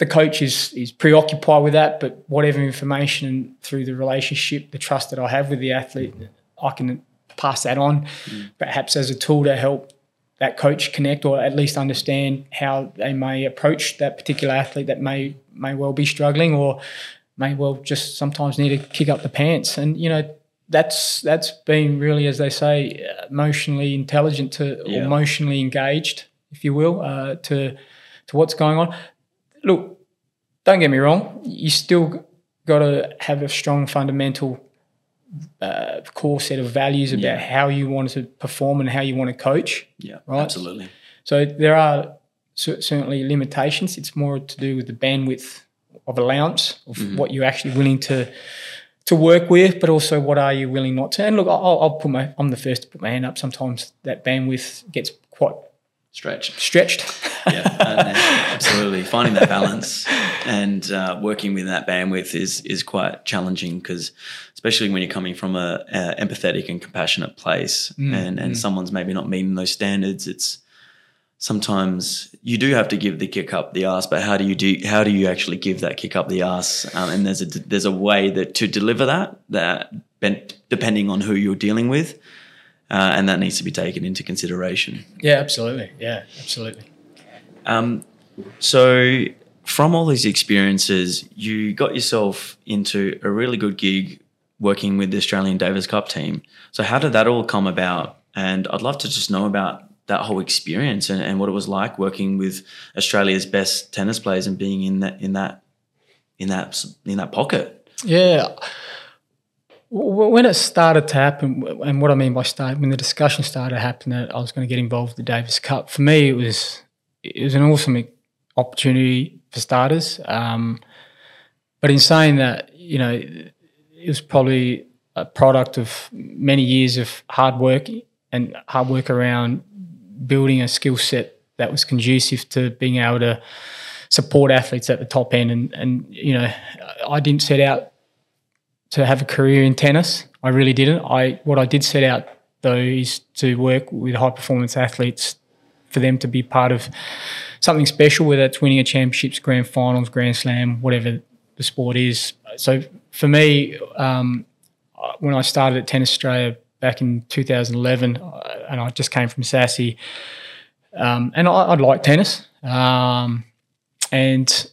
the coach is is preoccupied with that, but whatever information through the relationship, the trust that I have with the athlete, I can pass that on, mm. perhaps as a tool to help that coach connect or at least understand how they may approach that particular athlete that may may well be struggling or may well just sometimes need to kick up the pants. And you know, that's that's been really, as they say, emotionally intelligent to yeah. or emotionally engaged, if you will, uh, to to what's going on look, don't get me wrong, you still got to have a strong fundamental uh, core set of values about yeah. how you want to perform and how you want to coach. Yeah, right. Absolutely. So there are certainly limitations. It's more to do with the bandwidth of allowance of mm-hmm. what you're actually willing to to work with, but also what are you willing not to. And look, I'll, I'll put my I'm the first to put my hand up. Sometimes that bandwidth gets quite stretched. Stretched. yeah, absolutely. Finding that balance and uh, working with that bandwidth is is quite challenging because, especially when you're coming from a, a empathetic and compassionate place, mm, and and mm. someone's maybe not meeting those standards, it's sometimes you do have to give the kick up the ass. But how do you do? How do you actually give that kick up the ass? Um, and there's a there's a way that to deliver that that depending on who you're dealing with uh, and that needs to be taken into consideration. Yeah, absolutely. Yeah, absolutely. Um, so, from all these experiences, you got yourself into a really good gig working with the Australian Davis Cup team. So, how did that all come about? And I'd love to just know about that whole experience and, and what it was like working with Australia's best tennis players and being in that in that in that in that pocket. Yeah. When it started to happen, and what I mean by start, when the discussion started to happen that I was going to get involved with the Davis Cup, for me it was it was an awesome opportunity for starters. Um, but in saying that, you know, it was probably a product of many years of hard work and hard work around building a skill set that was conducive to being able to support athletes at the top end. And, and you know, I didn't set out to have a career in tennis. I really didn't. I what I did set out though is to work with high performance athletes for them to be part of something special, whether it's winning a championships, grand finals, grand slam, whatever the sport is. So for me, um, when I started at Tennis Australia back in 2011, uh, and I just came from SASI, um, and I, I like tennis, um, and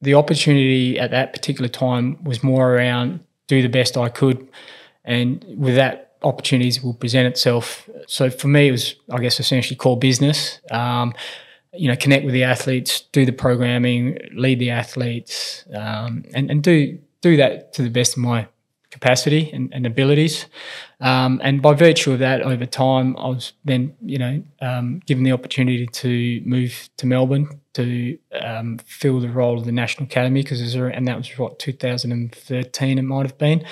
the opportunity at that particular time was more around do the best I could, and with that, opportunities will present itself. So for me, it was I guess essentially core business. Um, you know, connect with the athletes, do the programming, lead the athletes, um, and and do do that to the best of my capacity and, and abilities. Um, and by virtue of that, over time, I was then, you know, um, given the opportunity to move to Melbourne to um, fill the role of the National Academy because and that was what 2013 it might have been.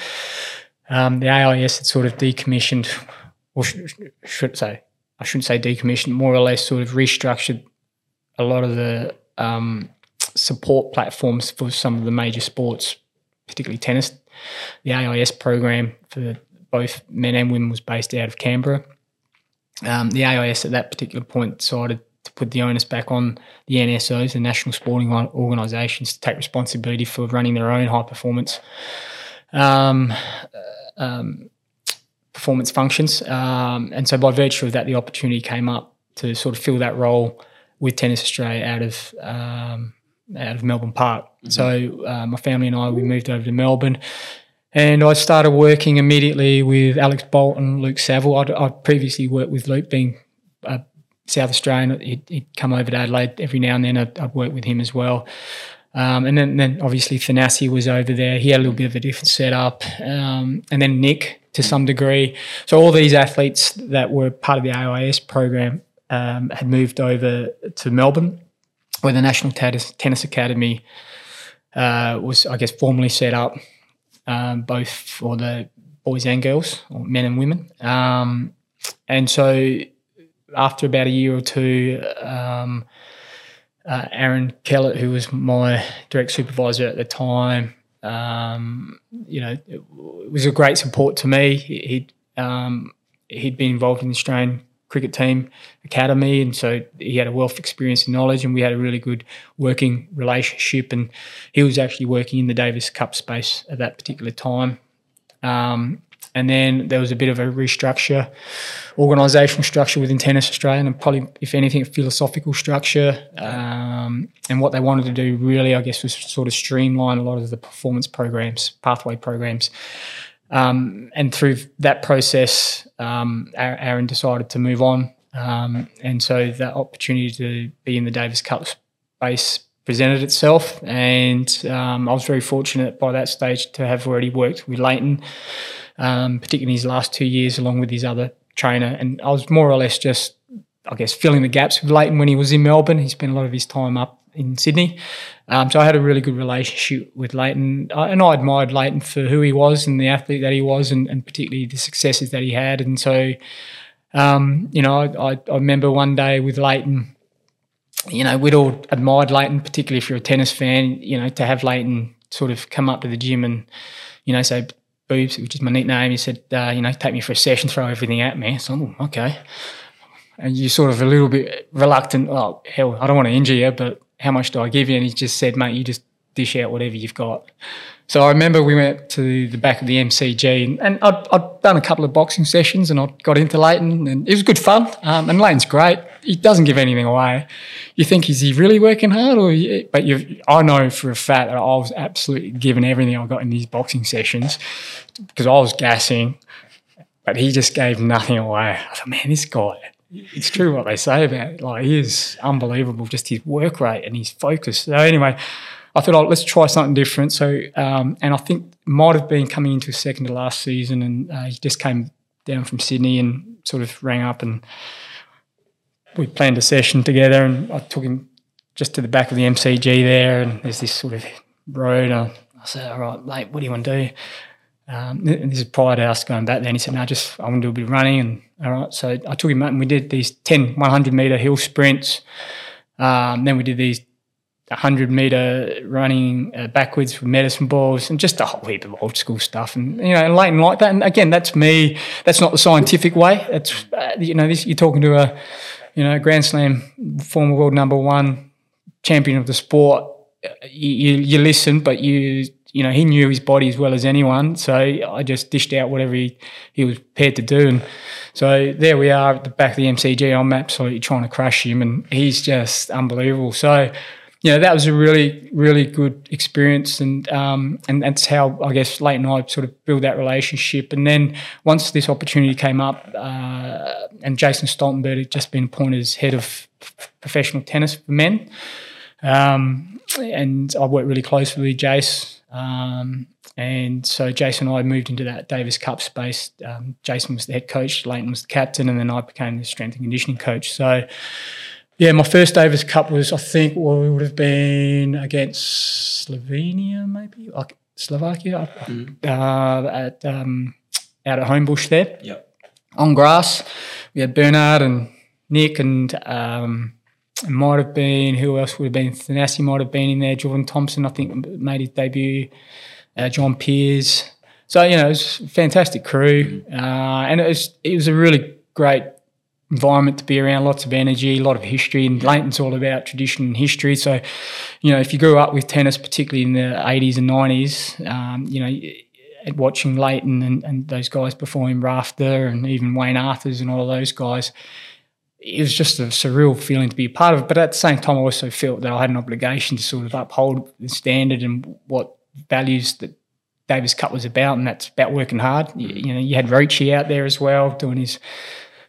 Um, the AIS had sort of decommissioned, or sh- should say, I shouldn't say decommissioned, more or less sort of restructured a lot of the um, support platforms for some of the major sports, particularly tennis the AIS program for both men and women was based out of Canberra. um, the AIS at that particular point decided to put the onus back on the NSOs, the National Sporting Organisations, to take responsibility for running their own high performance um, uh, um, performance functions. Um, and so, by virtue of that, the opportunity came up to sort of fill that role with Tennis Australia out of um, out of Melbourne Park. Mm-hmm. So, uh, my family and I we moved over to Melbourne. And I started working immediately with Alex Bolt and Luke Saville. I'd, I'd previously worked with Luke, being a South Australian. He'd, he'd, come over to Adelaide every now and then. I'd, I'd work with him as well. Um, and then, then obviously Thanasi was over there. He had a little bit of a different setup. Um, and then Nick to some degree. So all these athletes that were part of the AIS program um, had moved over to Melbourne, where the National Tennis, Tennis Academy uh, was, I guess, formally set up, um, both for the boys and girls, or men and women. Um, and so after about a year or two, um, uh, Aaron Kellett, who was my direct supervisor at the time, um, you know, it, was a great support to me. He'd um, he'd been involved in the Australian cricket team academy, and so he had a wealth of experience and knowledge, and we had a really good working relationship. And he was actually working in the Davis Cup space at that particular time. Um, and then there was a bit of a restructure, organisational structure within Tennis Australia, and probably, if anything, a philosophical structure. Um, and what they wanted to do really, I guess, was sort of streamline a lot of the performance programs, pathway programs. Um, and through that process, um, Aaron decided to move on. Um, and so that opportunity to be in the Davis Cup space presented itself. And um, I was very fortunate by that stage to have already worked with Lleyton, um, particularly his last two years, along with his other trainer. And I was more or less just, I guess, filling the gaps with Lleyton when he was in Melbourne. He spent a lot of his time up in Sydney. Um, so I had a really good relationship with Lleyton, and I admired Lleyton for who he was and the athlete that he was, and, and particularly the successes that he had. And so, um, you know, I, I, remember one day with Lleyton, you know, we'd all admired Lleyton, particularly if you're a tennis fan, you know, to have Lleyton sort of come up to the gym and, you know, say, Boobs, which is my nickname, he said, uh, you know, take me for a session, throw everything at me. So, oh, okay. And you're sort of a little bit reluctant. Oh, hell, I don't want to injure you, but how much do I give you? And he just said, mate, you just dish out whatever you've got. So I remember we went to the back of the MCG and, and I'd, I'd, done a couple of boxing sessions and I got into Lleyton and it was good fun. Um, and Lleyton's great. He doesn't give anything away. You think, is he really working hard? Or But you I know for a fact that I was absolutely giving everything I got in these boxing sessions because I was gassing, but he just gave nothing away. I thought, man, this guy, it's true what they say about it. Like, he is unbelievable, just his work rate and his focus. So, anyway, I thought, oh, let's try something different. So, um, and I think might have been coming into second to last season, and uh, he just came down from Sydney and sort of rang up, and we planned a session together. And I took him just to the back of the MCG there, and there's this sort of road. And I said, all right, mate, what do you want to do? Um, and this is prior to us going back then. He said, no, just I want to do a bit of running. And all right, so I took him out and we did these 10 100 meter hill sprints. Um, then we did these 100 meter running uh, backwards with medicine balls and just a whole heap of old school stuff and you know and Lleyton like that and again that's me that's not the scientific way that's uh, you know this you're talking to a you know grand slam former world number one champion of the sport you, you, you listen but you you know he knew his body as well as anyone so I just dished out whatever he, he was prepared to do and so there we are at the back of the MCG I'm absolutely trying to crush him and he's just unbelievable so you know, that was a really, really good experience, and um, and that's how I guess Lleyton and I sort of build that relationship. And then once this opportunity came up, uh, and Jason Stoltenberg had just been appointed as head of professional tennis for men, um, and I worked really closely with Jace. Um, and so Jason and I moved into that Davis Cup space. Um, Jason was the head coach, Lleyton was the captain, and then I became the strength and conditioning coach. So yeah, my first Davis Cup was, I think, well, it would have been against Slovenia, maybe, like Slovakia, mm. uh, at um, out at Homebush there. Yep. On grass, we had Bernard and Nick, and um, might have been who else would have been? Thanasi might have been in there. Jordan Thompson, I think, made his debut. Uh, John Peers. So you know, it was a fantastic crew, mm. uh, and it was it was a really great environment to be around, lots of energy, a lot of history, and Lleyton's all about tradition and history. So, you know, if you grew up with tennis, particularly in the 80s and 90s, um, you know, watching Lleyton and, and those guys before him, Rafter and even Wayne Arthurs and all of those guys, it was just a surreal feeling to be a part of. But at the same time, I also felt that I had an obligation to sort of uphold the standard and what values that Davis Cup was about, and that's about working hard. You, you know, you had Roachy out there as well doing his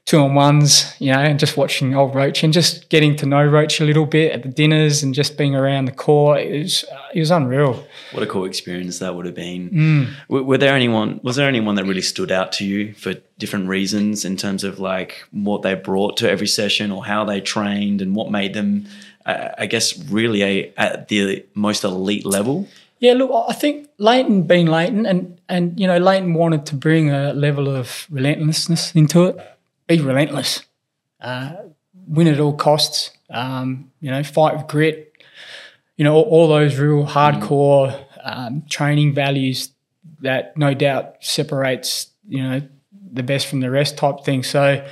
two on ones, you know, and just watching old Roach and just getting to know Roach a little bit at the dinners and just being around the court. It was it was unreal. What a cool experience that would have been. Mm. Were, were, there anyone? Was there anyone that really stood out to you for different reasons in terms of like what they brought to every session or how they trained and what made them, uh, I guess, really a, at the most elite level? Yeah, look, I think Lleyton being Lleyton, and and you know Lleyton wanted to bring a level of relentlessness into it be relentless, uh, win at all costs. Um, you know, fight with grit. You know, all, all those real hardcore um, training values that no doubt separates you know the best from the rest type thing. So,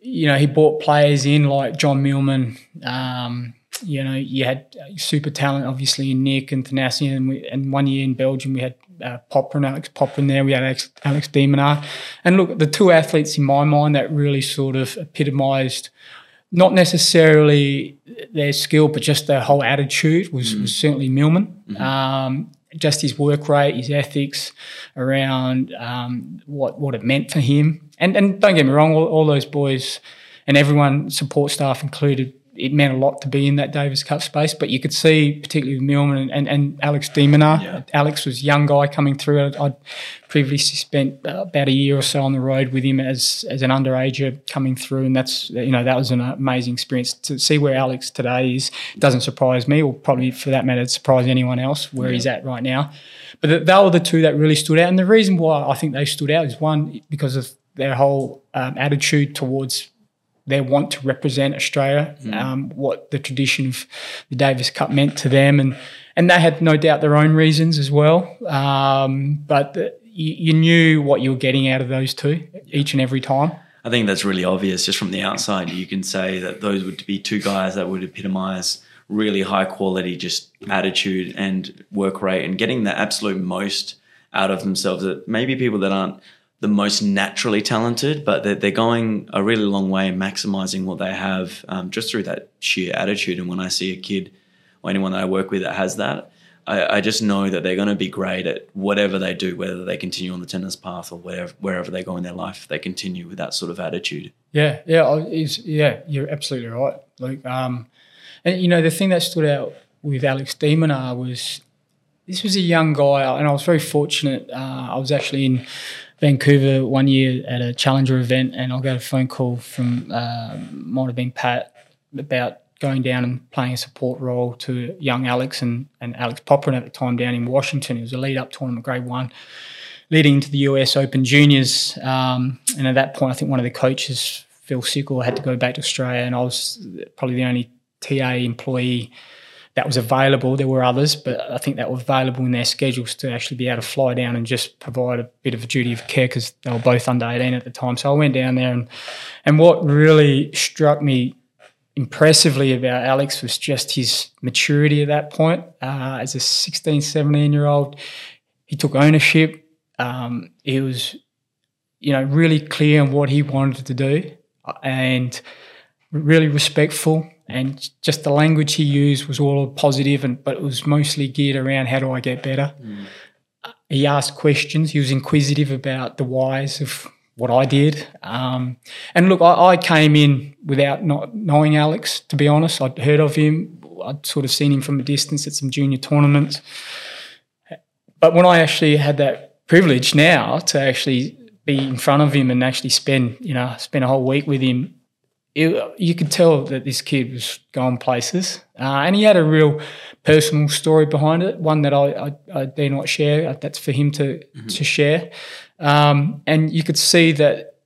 you know, he brought players in like John Millman. Um, you know, you had super talent, obviously, in Nick and Thanassian. And, and one year in Belgium, we had uh, Popyrin and Alex Popyrin in there. We had Alex, Alex And look, the two athletes in my mind that really sort of epitomised not necessarily their skill, but just their whole attitude was, mm was certainly Millman. Mm-hmm. Um, just his work rate, his ethics around um, what what it meant for him. And and don't get me wrong, all, all those boys and everyone, support staff included, it meant a lot to be in that Davis Cup space. But you could see, particularly with Millman and, and, and Alex de Minaur, yeah. Alex was a young guy coming through. I'd, I'd previously spent about a year or so on the road with him as as an underager coming through, and that's you know that was an amazing experience to see where Alex today is. Doesn't surprise me, or probably for that matter, surprise anyone else where yeah. he's at right now. But they were the two that really stood out, and the reason why I think they stood out is one because of their whole um, attitude towards they want to represent Australia, mm. um, what the tradition of the Davis Cup meant to them, and and they had no doubt their own reasons as well. Um, but the, you, you, knew what you were getting out of those two each and every time. I think that's really obvious just from the outside. You can say that those would be two guys that would epitomise really high quality, just attitude and work rate, and getting the absolute most out of themselves. That maybe people that aren't the most naturally talented, but they're, they're going a really long way in maximizing what they have um, just through that sheer attitude. And when I see a kid or anyone that I work with that has that, I, I just know that they're going to be great at whatever they do, whether they continue on the tennis path or wherever wherever they go in their life. They continue with that sort of attitude. Yeah, yeah, yeah. You're absolutely right. Like, um, and you know, the thing that stood out with Alex de Minaur was this was a young guy, and I was very fortunate. Uh, I was actually in Vancouver one year at a Challenger event, and I got a phone call from uh, might have been Pat about going down and playing a support role to young Alex and, and Alex Popyrin at the time down in Washington. It was a lead up tournament, grade one, leading into the US Open Juniors. Um, and at that point, I think one of the coaches, Phil Sickle, had to go back to Australia, and I was probably the only TA employee that was available. There were others, but I think that were available in their schedules to actually be able to fly down and just provide a bit of a duty of care because they were both under 18 at the time. So I went down there and and what really struck me impressively about Alex was just his maturity at that point. Uh, as a 16, 17 year old, he took ownership. Um, he was, you know, really clear on what he wanted to do and really respectful and just the language he used was all positive and but it was mostly geared around how do I get better. Mm. He asked questions. He was inquisitive about the whys of what I did. Um, and look, I, I, came in without not knowing Alex. To be honest, I'd heard of him. I'd sort of seen him from a distance at some junior tournaments. But when I actually had that privilege now to actually be in front of him and actually spend, you know, spend a whole week with him it, you could tell that this kid was going places, uh, and he had a real personal story behind it. One that I, I, I dare not share. That's for him to mm-hmm. to share. Um, and you could see that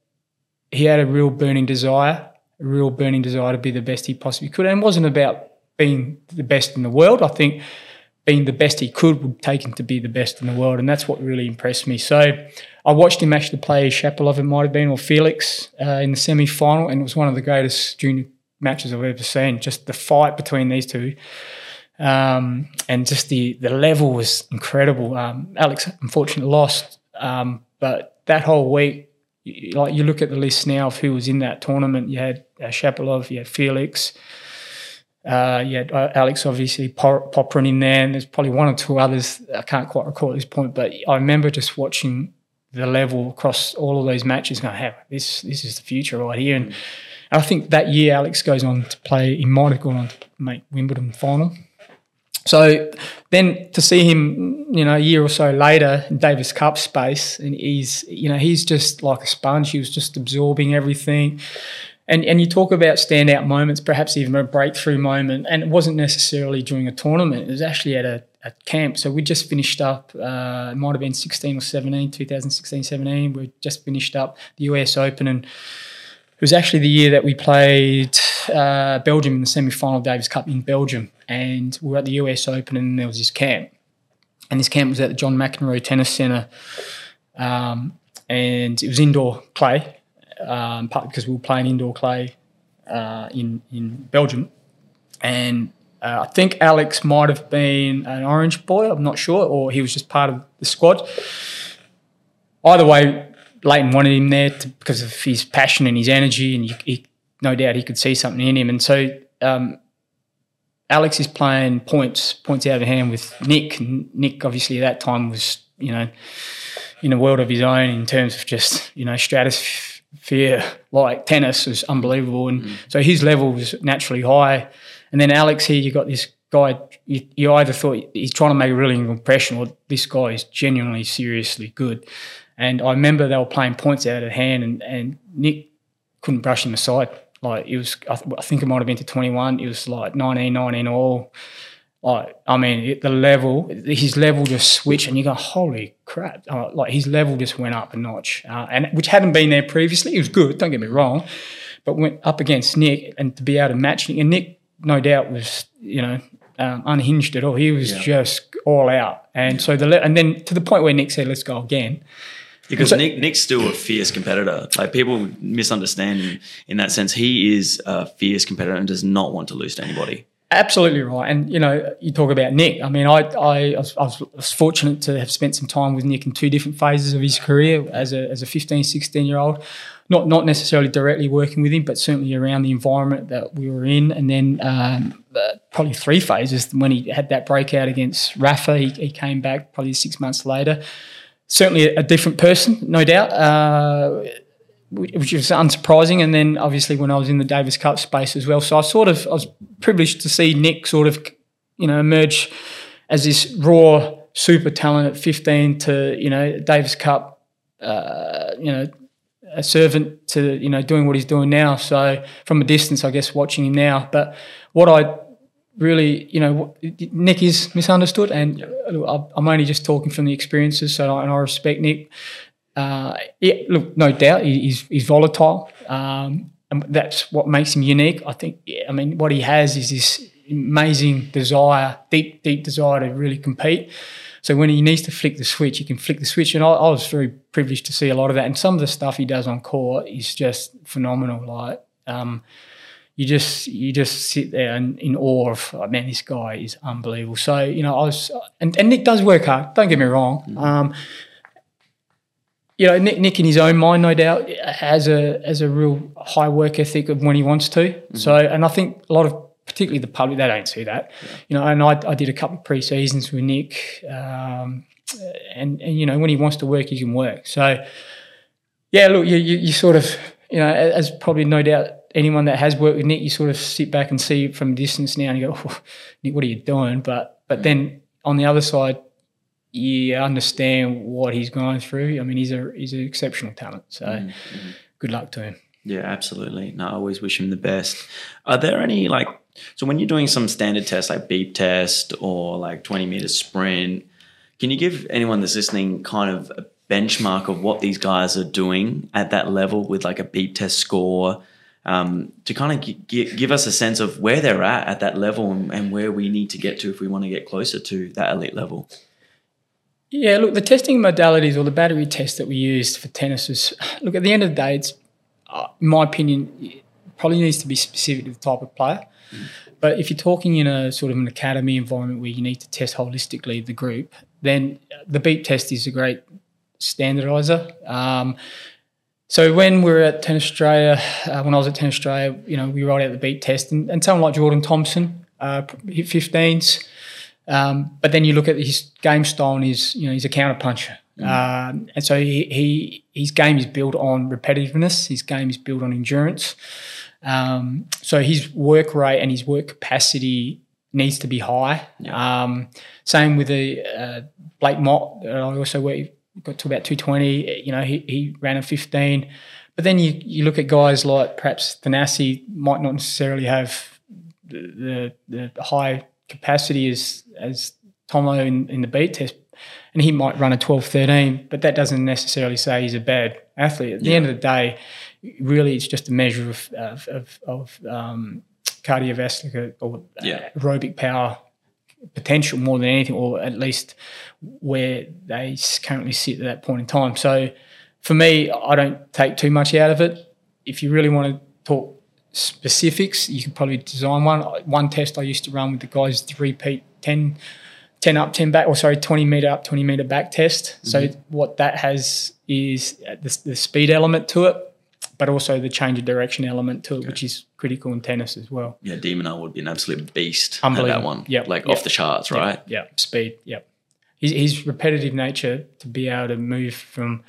he had a real burning desire, a real burning desire to be the best he possibly could. And it wasn't about being the best in the world. I think being the best he could would take him to be the best in the world, and that's what really impressed me. So I watched him actually play Shapovalov, it might have been, or Felix uh, in the semi final, and it was one of the greatest junior matches I've ever seen. Just the fight between these two. Um, and just the, the level was incredible. Um, Alex unfortunately lost, um, but that whole week, like you look at the list now of who was in that tournament, you had uh, Shapovalov, you had Felix, uh, had uh, Alex obviously Popyrin in there, and there's probably one or two others I can't quite recall at this point. But I remember just watching the level across all of those matches, going, "Hey, this this is the future right here." And I think that year Alex goes on to play. He might have gone on to make Wimbledon final. So then to see him, you know, a year or so later in Davis Cup space, and he's, you know, he's just like a sponge. He was just absorbing everything. And, and you talk about standout moments, perhaps even a breakthrough moment, and it wasn't necessarily during a tournament. It was actually at a at camp. So we just finished up, uh, it might have been 16 or 17, 2016, 17. We just finished up the US Open and it was actually the year that we played uh, Belgium in the semi-final Davis Cup in Belgium, and we were at the US Open, and there was this camp, and this camp was at the John McEnroe Tennis Centre, um, and it was indoor clay, um, partly because we were playing indoor clay uh, in in Belgium, and uh, I think Alex might have been an orange boy. I'm not sure, or he was just part of the squad. Either way, Lleyton wanted him there to, because of his passion and his energy, and he, he, no doubt he could see something in him. And so um, Alex is playing points points out of hand with Nick. And Nick, obviously, at that time was you know in a world of his own in terms of just you know stratosphere like tennis is unbelievable, and mm. so his level was naturally high. And then Alex here, you got this guy. You, you either thought he's trying to make a really impression, or this guy is genuinely seriously good. And I remember they were playing points out of hand, and, and Nick couldn't brush him aside. Like it was, I, th- I think it might have been to 21. It was like 19, 19 all. Like, I mean, it, the level, his level just switched, and you go, holy crap! Uh, like his level just went up a notch, uh, and which hadn't been there previously. He was good, don't get me wrong, but went up against Nick, and to be able to match Nick, and Nick, no doubt, was you know um, unhinged at all. He was yeah. just all out, and so the and then to the point where Nick said, "Let's go again." Because so, Nick Nick's still a fierce competitor. Like people misunderstand him in that sense. He is a fierce competitor and does not want to lose to anybody. Absolutely right. And, you know, you talk about Nick. I mean, I, I, I, was, fortunate to have spent some time with Nick in two different phases of his career as a, as a 15, 16 year old. Not, not necessarily directly working with him, but certainly around the environment that we were in. And then um, probably three phases when he had that breakout against Rafa. He, he came back probably six months later certainly a different person, no doubt, uh, which was unsurprising. And then obviously when I was in the Davis Cup space as well, so I sort of I was privileged to see Nick sort of you know emerge as this raw super talent at 15 to you know Davis Cup, uh, you know. A servant to you know doing what he's doing now. So from a distance, I guess watching him now. But what I really, you know, Nick is misunderstood, and. I'm only just talking from the experiences. So, and I respect Nick. Uh, yeah, look, no doubt he's he's volatile, um, and that's what makes him unique. I think. Yeah, I mean, what he has is this amazing desire, deep, deep desire to really compete. So when he needs to flick the switch, he can flick the switch. And I, I, was very privileged to see a lot of that. And some of the stuff he does on court is just phenomenal. Like, um, you just you just sit there and in awe of oh, man, this guy is unbelievable. So you know, I was and, and Nick does work hard. Don't get me wrong. Mm-hmm. Um, you know, Nick, Nick in his own mind, no doubt, has a has a real high work ethic of when he wants to. Mm-hmm. So, and I think a lot of particularly the public they don't see that. Yeah. You know, and I, I did a couple of pre seasons with Nick, um, and and you know when he wants to work, he can work. So, yeah, look, you you, you sort of you know as probably no doubt anyone that has worked with Nick, you sort of sit back and see from a distance now and you go, oh, Nick, what are you doing? But but then on the other side, you understand what he's going through. I mean, he's a he's an exceptional talent. So mm-hmm. good luck to him. Yeah, absolutely. No, I always wish him the best. Are there any like so when you're doing some standard tests like beep test or like 20 meter sprint, can you give anyone that's listening kind of a benchmark of what these guys are doing at that level with like a beep test score um, to kind of g- g- give us a sense of where they're at at that level and, and where we need to get to if we want to get closer to that elite level. Yeah, look, the testing modalities or the battery test that we used for tennis is look at the end of the day, it's uh, in my opinion, it probably needs to be specific to the type of player. Mm. But if you're talking in a sort of an academy environment where you need to test holistically the group, then the beep test is a great standardizer. Um, so when we are at Tennis Australia, uh, when I was at Tennis Australia, you know, we rolled out the beep test, and, and someone like Jordan Thompson uh, hit 15s. Um, but then you look at his game style, and he's you know he's a counter puncher, mm. um, and so he, he his game is built on repetitiveness. His game is built on endurance. Um, so his work rate and his work capacity needs to be high. Yeah. Um, same with the uh, Blake Mott. I also worked, got to about 220. You know, he, he ran a 15. But then you, you look at guys like perhaps Thanasi might not necessarily have the, the, the high capacity as as Tomo in, in the beep test, and he might run a 12 13, but that doesn't necessarily say he's a bad athlete. At the yeah. end of the day, really it's just a measure of, of, of, of um, cardiovascular or yeah. aerobic power potential more than anything, or at least where they currently sit at that point in time. So for me, I don't take too much out of it. If you really want to talk specifics, you could probably design one. One test I used to run with the guys to repeat 10, 10 up, 10 back, or sorry, 20 meter up, 20 meter back test. Mm-hmm. So what that has is the, the speed element to it but also the change of direction element to it, okay. which is critical in tennis as well. Yeah, de Minaur would be an absolute beast at that one. Yeah, like yep. off the charts, right? Yeah, yep. speed. Yep. His, his repetitive nature to be able to move from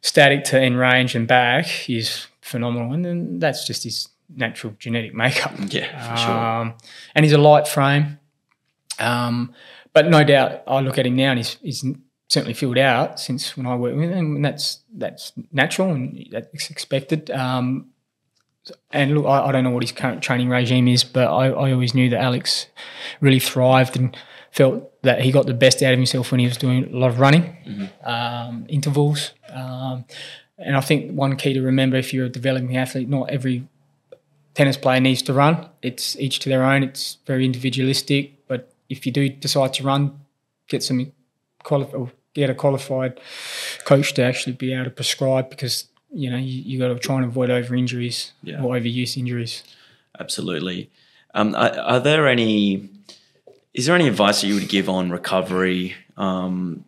static to in range and back is phenomenal, and then that's just his natural genetic makeup. Yeah, for um. And he's a light frame, um, but no doubt I look at him now and he's, he's certainly filled out since when I worked with him, and that's that's natural and that's expected. Um, and look, I, I, don't know what his current training regime is, but I, I, always knew that Alex really thrived and felt that he got the best out of himself when he was doing a lot of running, mm-hmm. um, intervals. Um, and I think one key to remember if you're a developing athlete, not every tennis player needs to run. It's each to their own. It's very individualistic. But if you do decide to run, get some qualify get a qualified coach to actually be able to prescribe because you know you, you got to try and avoid over injuries yeah. or overuse injuries. Absolutely. Um, are, are, there any? Is there any advice that you would give on recovery um,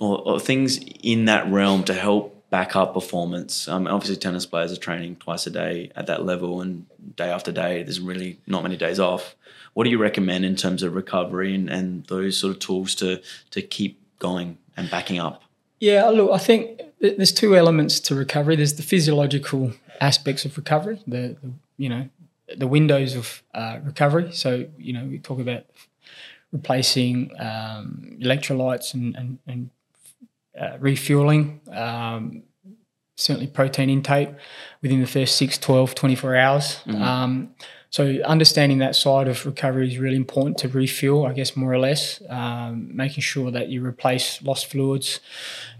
or, or, things in that realm to help back up performance? Um, obviously, tennis players are training twice a day at that level, and day after day, there's really not many days off. What do you recommend in terms of recovery and, and those sort of tools to to keep going and backing up? Yeah, look, I think there's two elements to recovery. There's the physiological aspects of recovery, the, the you know the windows of uh, recovery. So you know we talk about replacing um, electrolytes and and, and uh, refueling. Um, certainly protein intake within the first 6, 12, 24 hours. Mm-hmm. Um, so understanding that side of recovery is really important to refuel, I guess, more or less, um, making sure that you replace lost fluids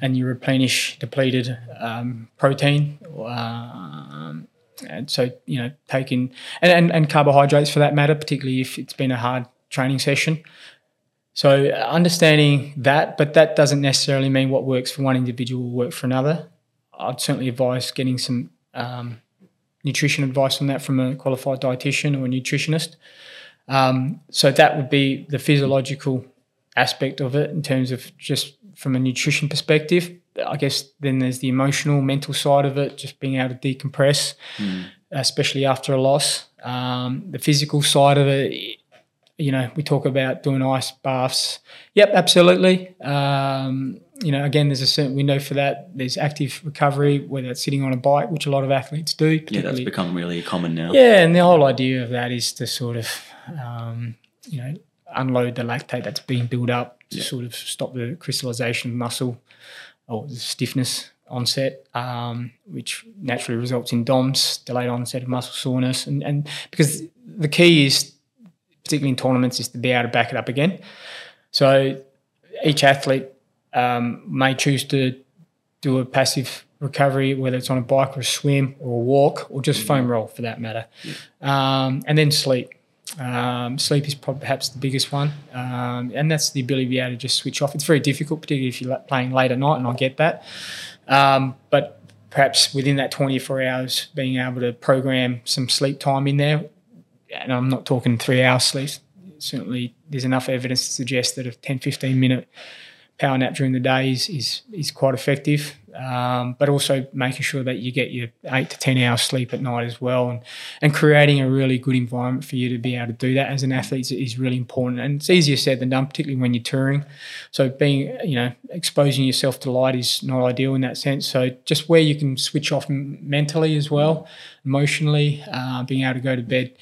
and you replenish depleted um, protein. Um, and so, you know, taking, and, and, and carbohydrates for that matter, particularly if it's been a hard training session. So understanding that, but that doesn't necessarily mean what works for one individual will work for another. I'd certainly advise getting some um, nutrition advice on that from a qualified dietitian or a nutritionist. Um, so that would be the physiological aspect of it in terms of just from a nutrition perspective. I guess then there's the emotional, mental side of it, just being able to decompress, mm. especially after a loss. Um, the physical side of it, you know, we talk about doing ice baths. Yep, absolutely. Um, you know, again, there's a certain window for that. There's active recovery, whether it's sitting on a bike, which a lot of athletes do. Yeah, that's become really common now. Yeah, and the whole idea of that is to sort of, um, you know, unload the lactate that's being built up to yeah. sort of stop the crystallization of muscle or the stiffness onset, um, which naturally results in DOMS, delayed onset of muscle soreness. And, and because the key is, particularly in tournaments, is to be able to back it up again. So each athlete um, may choose to do a passive recovery, whether it's on a bike or a swim or a walk or just foam roll for that matter. Um, and then sleep. Um, sleep is perhaps the biggest one, um, and that's the ability to be able to just switch off. It's very difficult, particularly if you're playing late at night, and I get that. Um, but perhaps within that 24 hours, being able to program some sleep time in there, and I'm not talking three hours sleep. Certainly, there's enough evidence to suggest that a 10, 15 minute power nap during the day is is, is quite effective. Um, but also making sure that you get your eight to ten hours sleep at night as well, and and creating a really good environment for you to be able to do that as an athlete is, is really important. And it's easier said than done, particularly when you're touring. So being you know exposing yourself to light is not ideal in that sense. So just where you can switch off mentally as well, emotionally, uh, being able to go to bed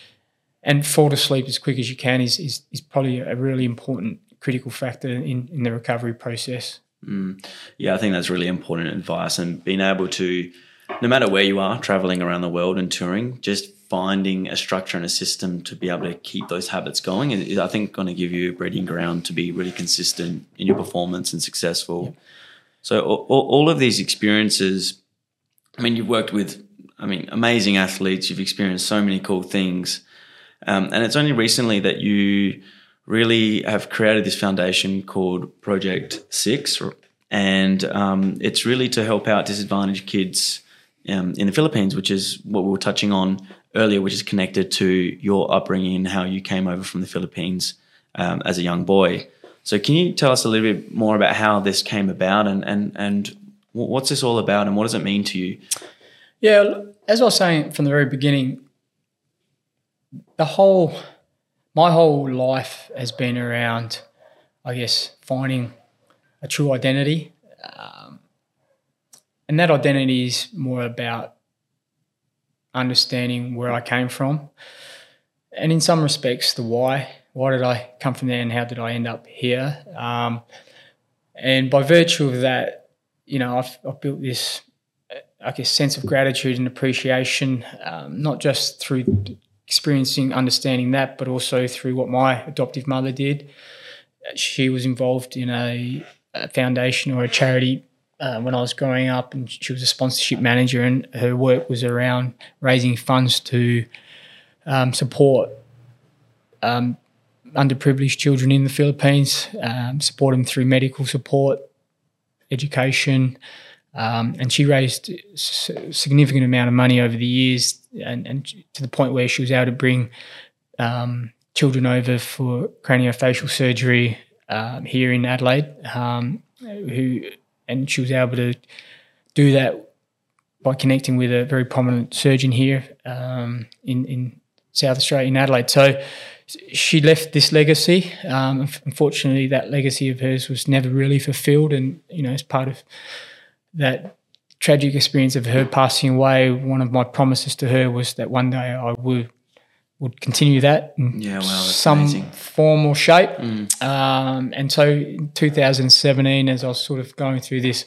and fall to sleep as quick as you can is, is, is probably a really important critical factor in, in the recovery process. Mm. Yeah, I think that's really important advice and being able to, no matter where you are traveling around the world and touring, just finding a structure and a system to be able to keep those habits going is, I think, going to give you a breeding ground to be really consistent in your performance and successful. Yep. So, all, all of these experiences, I mean, you've worked with, I mean, amazing athletes, you've experienced so many cool things. Um, and it's only recently that you really have created this foundation called Project Six, and um, it's really to help out disadvantaged kids um, in the Philippines, which is what we were touching on earlier, which is connected to your upbringing and how you came over from the Philippines um, as a young boy. So, can you tell us a little bit more about how this came about and and and what's this all about and what does it mean to you? Yeah, as I was saying from the very beginning, the whole my whole life has been around, I guess, finding a true identity. Um, and that identity is more about understanding where I came from. And in some respects, the why. Why did I come from there and how did I end up here? Um, and by virtue of that, you know, I've, I've, built this, I guess, sense of gratitude and appreciation, um, not just through experiencing, understanding that, but also through what my adoptive mother did. She was involved in a, a foundation or a charity uh, when I was growing up, and she was a sponsorship manager, and her work was around raising funds to um, support um, underprivileged children in the Philippines, um, support them through medical support, education, um, and she raised a significant amount of money over the years, and, and to the point where she was able to bring um, children over for craniofacial surgery um, here in Adelaide. Um, who and she was able to do that by connecting with a very prominent surgeon here um, in in South Australia in Adelaide. So she left this legacy. Um, unfortunately, that legacy of hers was never really fulfilled, and you know, as part of that tragic experience of her passing away, one of my promises to her was that one day I would would continue that in yeah, some amazing. form or shape. Mm. Um, and so in 2017, as I was sort of going through this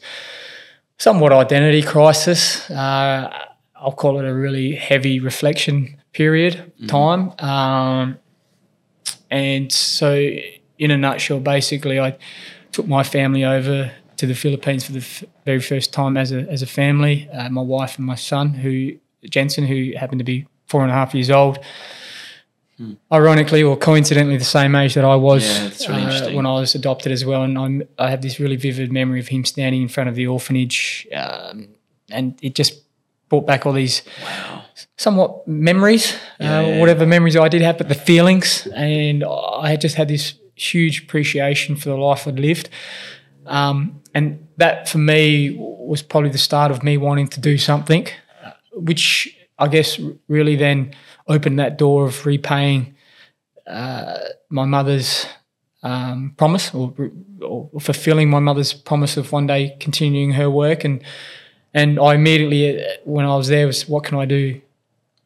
somewhat identity crisis, uh, I'll call it a really heavy reflection period mm. time. Um, and so, in a nutshell, basically, I took my family over to the Philippines for the f- very first time as a as a family. Uh, my wife and my son, who Jensen, who happened to be four and a half years old. Hmm. Ironically or coincidentally, the same age that I was yeah, really uh, when I was adopted as well, and I'm, I have this really vivid memory of him standing in front of the orphanage, um, and it just brought back all these wow. somewhat memories, yeah, uh, yeah. whatever memories I did have, but the feelings, and I just had this huge appreciation for the life I'd lived. Um, and that for me was probably the start of me wanting to do something, which I guess really then opened that door of repaying uh, my mother's um, promise or, or, fulfilling my mother's promise of one day continuing her work. And and I immediately, when I was there, was what can I do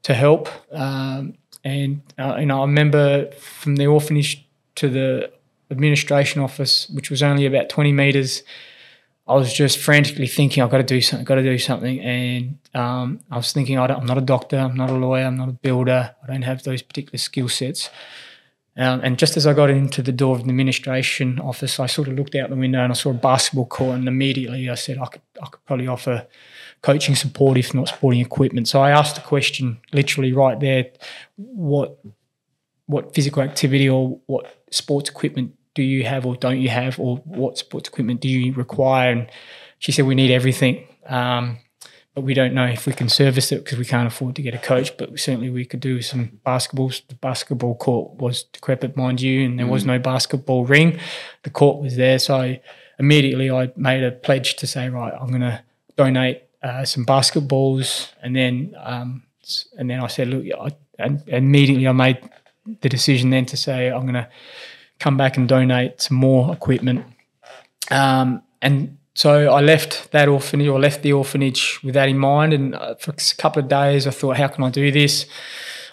to help? Um, and uh, know, I remember from the orphanage to the administration office, which was only about 20 meters. I was just frantically thinking, I've got to do something, I've got to do something. And um, I was thinking, I am not a doctor, I'm not a lawyer, I'm not a builder, I don't have those particular skill sets. Um, and just as I got into the door of the administration office, I sort of looked out the window and I saw a basketball court, and immediately I said, I could, I could probably offer coaching support, if not sporting equipment. So I asked the question literally right there, what what physical activity or what sports equipment do you have or don't you have, or what sports equipment do you require? And she said we need everything. Um, but we don't know if we can service it because we can't afford to get a coach. But certainly we could do some basketballs. The basketball court was decrepit, mind you, and there was mm. no basketball ring. The court was there, so immediately I made a pledge to say, right, I'm going to donate uh, some basketballs, and then um, and then I said, look, I, and immediately I made the decision then to say I'm going to come back and donate some more equipment. Um, and so I left that orphanage or left the orphanage with that in mind. And uh, for a couple of days, I thought, how can I do this?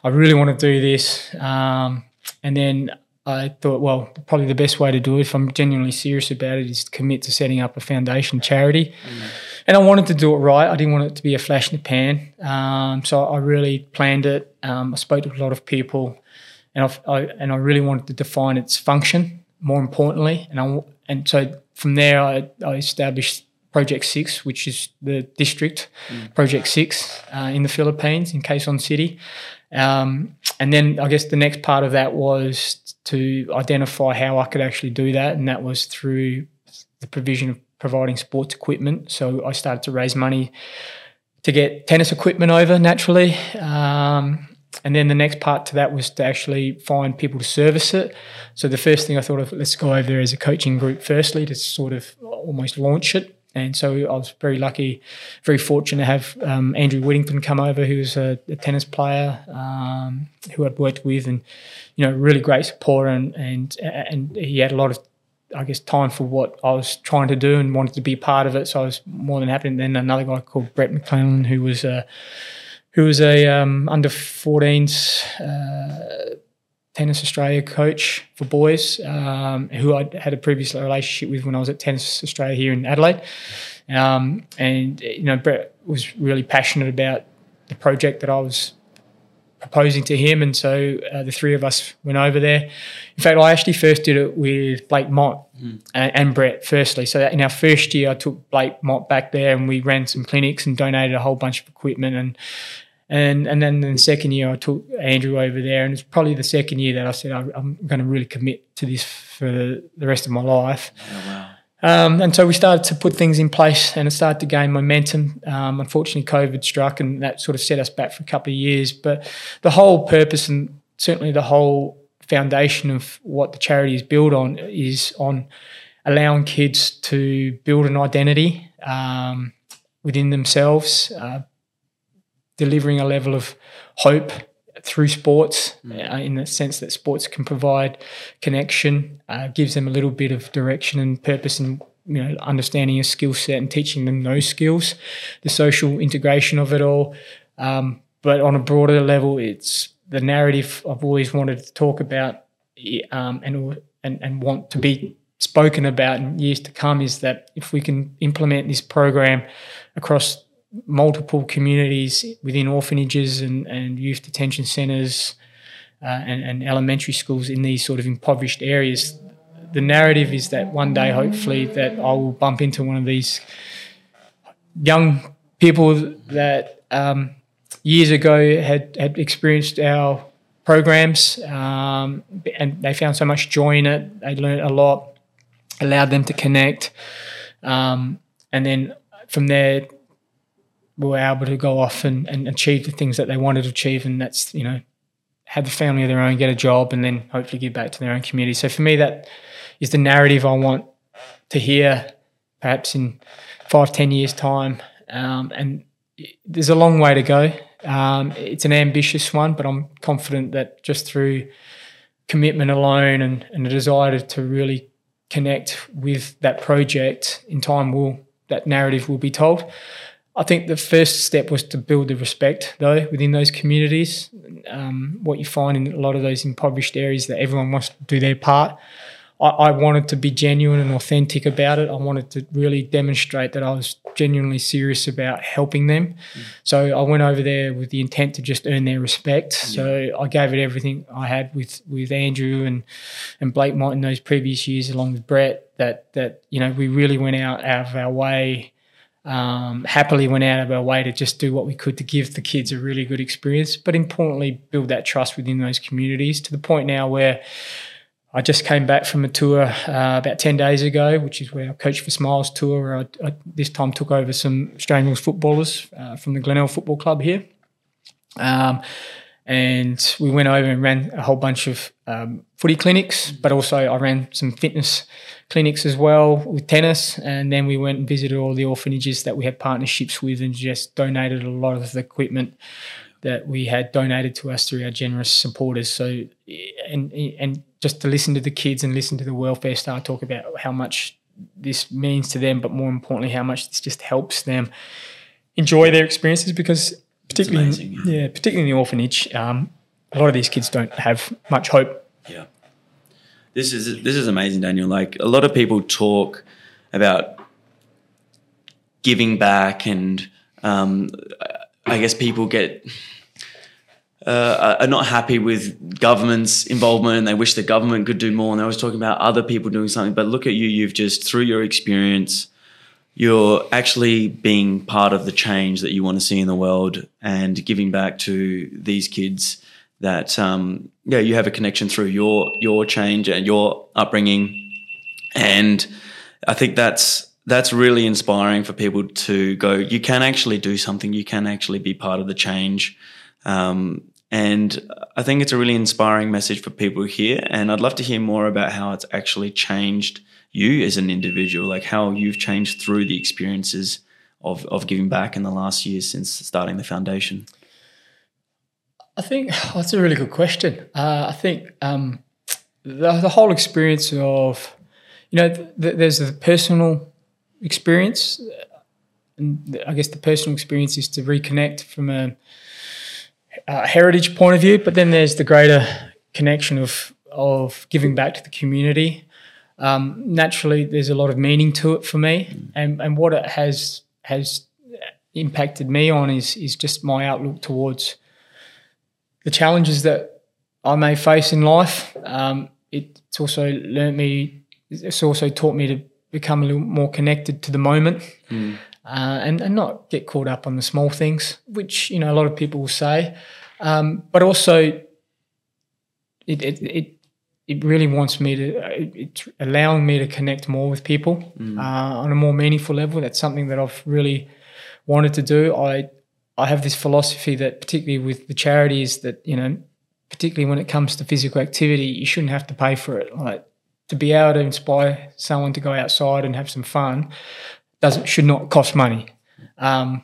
I really want to do this. Um, and then I thought, well, probably the best way to do it, if I'm genuinely serious about it, is to commit to setting up a foundation charity. Mm. And I wanted to do it right. I didn't want it to be a flash in the pan. Um, so I really planned it. Um, I spoke to a lot of people, and I, and I really wanted to define its function. More importantly, and I and so from there, I, I established Project Six, which is the district, mm. Project Six uh, in the Philippines, in Quezon City. Um, and then I guess the next part of that was to identify how I could actually do that, and that was through the provision of providing sports equipment. So I started to raise money to get tennis equipment over naturally. Um, and then the next part to that was to actually find people to service it. So the first thing I thought of, let's go over there as a coaching group firstly to sort of almost launch it. And so I was very lucky, very fortunate to have um, Andrew Whittington come over, who was a, a tennis player um, who I'd worked with, and you know, really great support, and and and he had a lot of, I guess, time for what I was trying to do and wanted to be part of it. So I was more than happy. And then another guy called Brett McClellan, who was a who was a um, under 14s uh, Tennis Australia coach for boys, um, who I had a previous relationship with when I was at Tennis Australia here in Adelaide. Um, and, you know, Brett was really passionate about the project that I was proposing to him. And so uh, the three of us went over there. In fact, I actually first did it with Blake Mott mm. and, and, Brett, firstly. So in our first year, I took Blake Mott back there and we ran some clinics and donated a whole bunch of equipment. And and and then the second year, I took Andrew over there. And it's probably the second year that I said, I'm going to really commit to this for the rest of my life. Oh, wow. Um, and so we started to put things in place and it started to gain momentum. Um, unfortunately, COVID struck and that sort of set us back for a couple of years. But the whole purpose and certainly the whole foundation of what the charity is built on is on allowing kids to build an identity um, within themselves, uh, delivering a level of hope through sports mm. uh, in the sense that sports can provide connection, uh, gives them a little bit of direction and purpose and you know understanding a skill set and teaching them those skills, the social integration of it all. Um, but on a broader level, it's the narrative I've always wanted to talk about um, and, and and want to be spoken about in years to come is that if we can implement this program across multiple communities within orphanages and, and youth detention centres uh, and, and elementary schools in these sort of impoverished areas. The narrative is that one day, hopefully, that I will bump into one of these young people that um, years ago had, had experienced our programs um, and they found so much joy in it. They learned a lot, allowed them to connect. Um, and then from there, were able to go off and, and achieve the things that they wanted to achieve, and that's you know have a family of their own, get a job, and then hopefully give back to their own community. So for me, that is the narrative I want to hear, perhaps in five, ten years' time. Um, and there's a long way to go. Um, it's an ambitious one, but I'm confident that just through commitment alone and, and a desire to really connect with that project, in time will that narrative will be told. I think the first step was to build the respect, though, within those communities. Um, what you find in a lot of those impoverished areas that everyone wants to do their part. I, I, wanted to be genuine and authentic about it. I wanted to really demonstrate that I was genuinely serious about helping them. Mm. So I went over there with the intent to just earn their respect. Yeah. So I gave it everything I had with with Andrew and and Blake Mott in those previous years, along with Brett. That that you know we really went out out of our way Um, happily went out of our way to just do what we could to give the kids a really good experience, but importantly, build that trust within those communities to the point now where I just came back from a tour uh, about 10 days ago, which is where I coached for Smiles tour, where I, I this time took over some Australian footballers uh, from the Glenelg Football Club here. Um, and we went over and ran a whole bunch of um, footy clinics, but also I ran some fitness clinics as well with tennis. And then we went and visited all the orphanages that we had partnerships with and just donated a lot of the equipment that we had donated to us through our generous supporters. So, and and just to listen to the kids and listen to the welfare staff talk about how much this means to them, but more importantly, how much this just helps them enjoy their experiences because particularly, amazing, in, yeah. particularly in the orphanage, um, a lot of these kids don't have much hope. Yeah. This is this is amazing, Daniel. Like a lot of people talk about giving back, and um, I guess people get uh, are not happy with government's involvement, and they wish the government could do more. And they always talking about other people doing something. But look at you; you've just through your experience you're actually being part of the change that you want to see in the world and giving back to these kids that um, yeah you have a connection through your your change and your upbringing and i think that's that's really inspiring for people to go you can actually do something you can actually be part of the change um, and i think it's a really inspiring message for people here and i'd love to hear more about how it's actually changed you as an individual, like how you've changed through the experiences of, of giving back in the last years since starting the foundation? I think oh, that's a really good question. Uh, I think um, the, the, whole experience of, you know, th- there's the personal experience, and I guess the personal experience is to reconnect from a, a heritage point of view, but then there's the greater connection of of giving back to the community um, naturally there's a lot of meaning to it for me, mm. and and what it has has impacted me on is is just my outlook towards the challenges that I may face in life. Um, it's also learned me. It's also taught me to become a little more connected to the moment, mm. uh, and and not get caught up on the small things, which you know a lot of people will say, um, but also it, it, it it really wants me to it's allowing me to connect more with people mm. uh, on a more meaningful level that's something that i've really wanted to do i i have this philosophy that particularly with the charities that you know particularly when it comes to physical activity you shouldn't have to pay for it like to be able to inspire someone to go outside and have some fun doesn't should not cost money um,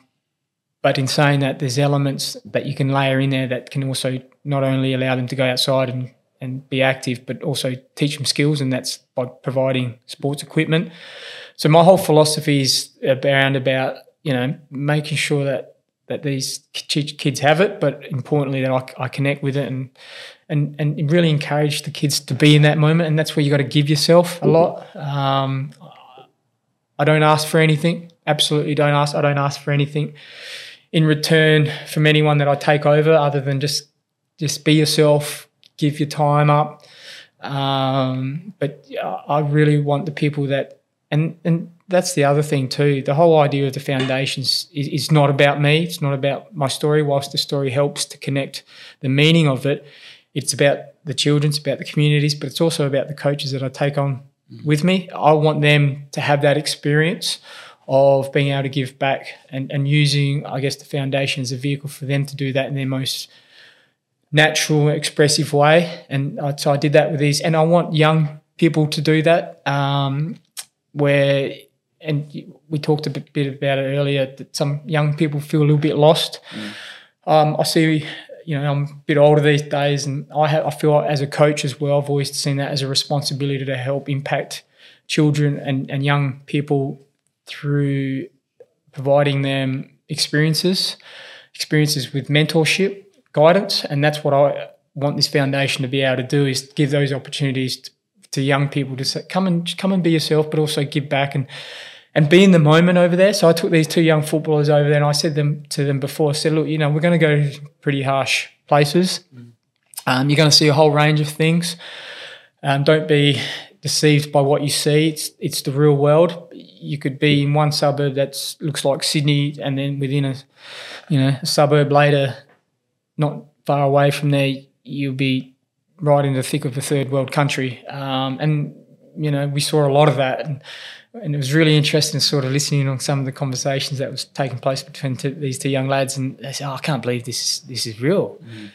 but in saying that there's elements that you can layer in there that can also not only allow them to go outside and and be active, but also teach them skills, and that's by providing sports equipment. So my whole philosophy is around about you know making sure that that these kids have it, but importantly that I, I connect with it and and and really encourage the kids to be in that moment, and that's where you got to give yourself a lot. Um, I don't ask for anything. Absolutely don't ask. I don't ask for anything in return from anyone that I take over, other than just just be yourself, give your time up. Um, but I really want the people that, and and that's the other thing too. The whole idea of the foundations is, is not about me. It's not about my story. Whilst the story helps to connect the meaning of it, it's about the children, it's about the communities, but it's also about the coaches that I take on mm. with me. I want them to have that experience of being able to give back and, and using, I guess, the foundation as a vehicle for them to do that in their most natural, expressive way. And so I did that with these, and I want young people to do that. Um, where, and we talked a bit about it earlier, that some young people feel a little bit lost. Mm. Um, I see, you know, I'm a bit older these days, and I have, I feel as a coach as well. I've always seen that as a responsibility to help impact children and, and young people through providing them experiences, experiences with mentorship, guidance, and that's what I want this foundation to be able to do is give those opportunities to, to young people to say, come and come and be yourself, but also give back and and be in the moment over there. So I took these two young footballers over there, and I said them to them before. I said, look, you know, we're going to go to pretty harsh places. Mm. Um, you're going to see a whole range of things. Um, don't be deceived by what you see. It's it's the real world. you could be in one suburb that looks like Sydney, and then within a, you know, a suburb later, not far away from there, you'll be right in the thick of a third world country. Um, and you know, we saw a lot of that, and, and it was really interesting, sort of listening on some of the conversations that was taking place between t- these two young lads. And they said, "Oh, I can't believe this. This is real." Mm.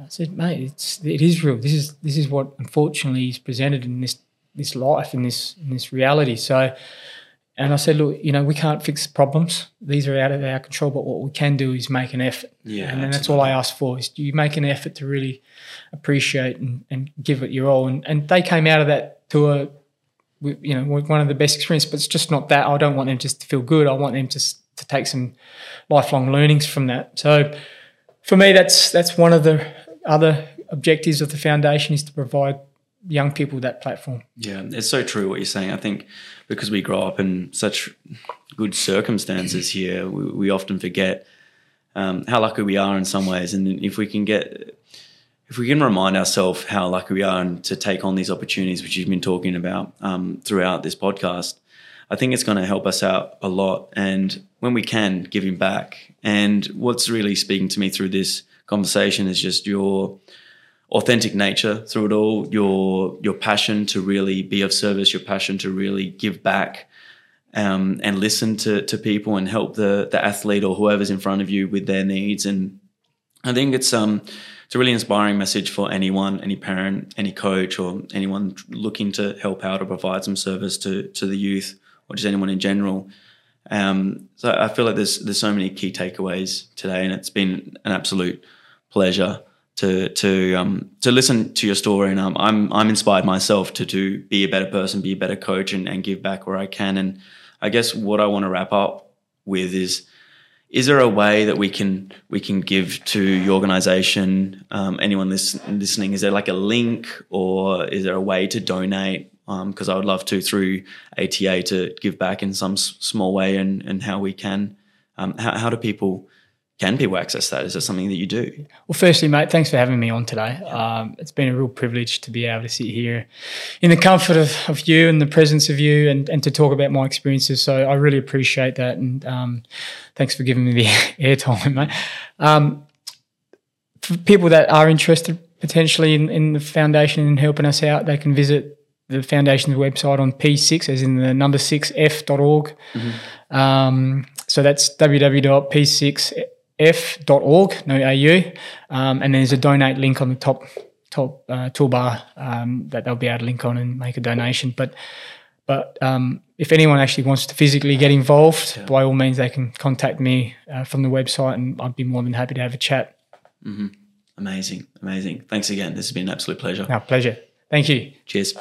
I said, "Mate, it's it is real. This is this is what unfortunately is presented in this this life in this in this reality." So. And I said, look, you know, we can't fix problems. These are out of our control, but what we can do is make an effort. Yeah. And then that's all I asked for is do you make an effort to really appreciate and, and give it your all. And, and they came out of that tour you know one of the best experiences. But it's just not that. I don't want them just to feel good. I want them to to take some lifelong learnings from that. So for me, that's that's one of the other objectives of the foundation is to provide young people that platform. Yeah, it's so true what you're saying. I think because we grow up in such good circumstances here, we, we often forget um, how lucky we are in some ways. And if we can get if we can remind ourselves how lucky we are and to take on these opportunities, which you've been talking about um, throughout this podcast, I think it's going to help us out a lot. And when we can, giving back. And what's really speaking to me through this conversation is just your authentic nature through it all, your your passion to really be of service, your passion to really give back. Um, and listen to, to people and help the the athlete or whoever's in front of you with their needs. And I think it's um it's a really inspiring message for anyone, any parent, any coach, or anyone looking to help out or provide some service to to the youth or just anyone in general. Um, so I feel like there's there's so many key takeaways today, and it's been an absolute pleasure to to um, to listen to your story. And um, I'm I'm inspired myself to to be a better person, be a better coach, and, and give back where I can. And I guess what I want to wrap up with is is there a way that we can we can give to your organization um, anyone listening? Is there like a link or is there a way to donate? Because um, i would love to through ata to give back in some s- small way and and how we can. Um, how, how do people can people access that? Is it something that you do? Well, firstly, mate, thanks for having me on today. Um, it's been a real privilege to be able to sit here in the comfort of, of you and the presence of you and, and to talk about my experiences. So I really appreciate that. And um, thanks for giving me the airtime, mate. Um, for people that are interested potentially in, in the foundation and helping us out, they can visit the foundation's website on P6, as in the number 6f.org. Mm-hmm. Um, so that's www.p6 f.org, no AU, um, and there's a donate link on the top top uh, toolbar um, that they'll be able to link on and make a donation. But but um, if anyone actually wants to physically get involved, yeah. by all means they can contact me uh, from the website, and I'd be more than happy to have a chat. Mm-hmm. Amazing, amazing. Thanks again. This has been an absolute pleasure. No, pleasure. Thank you. Cheers.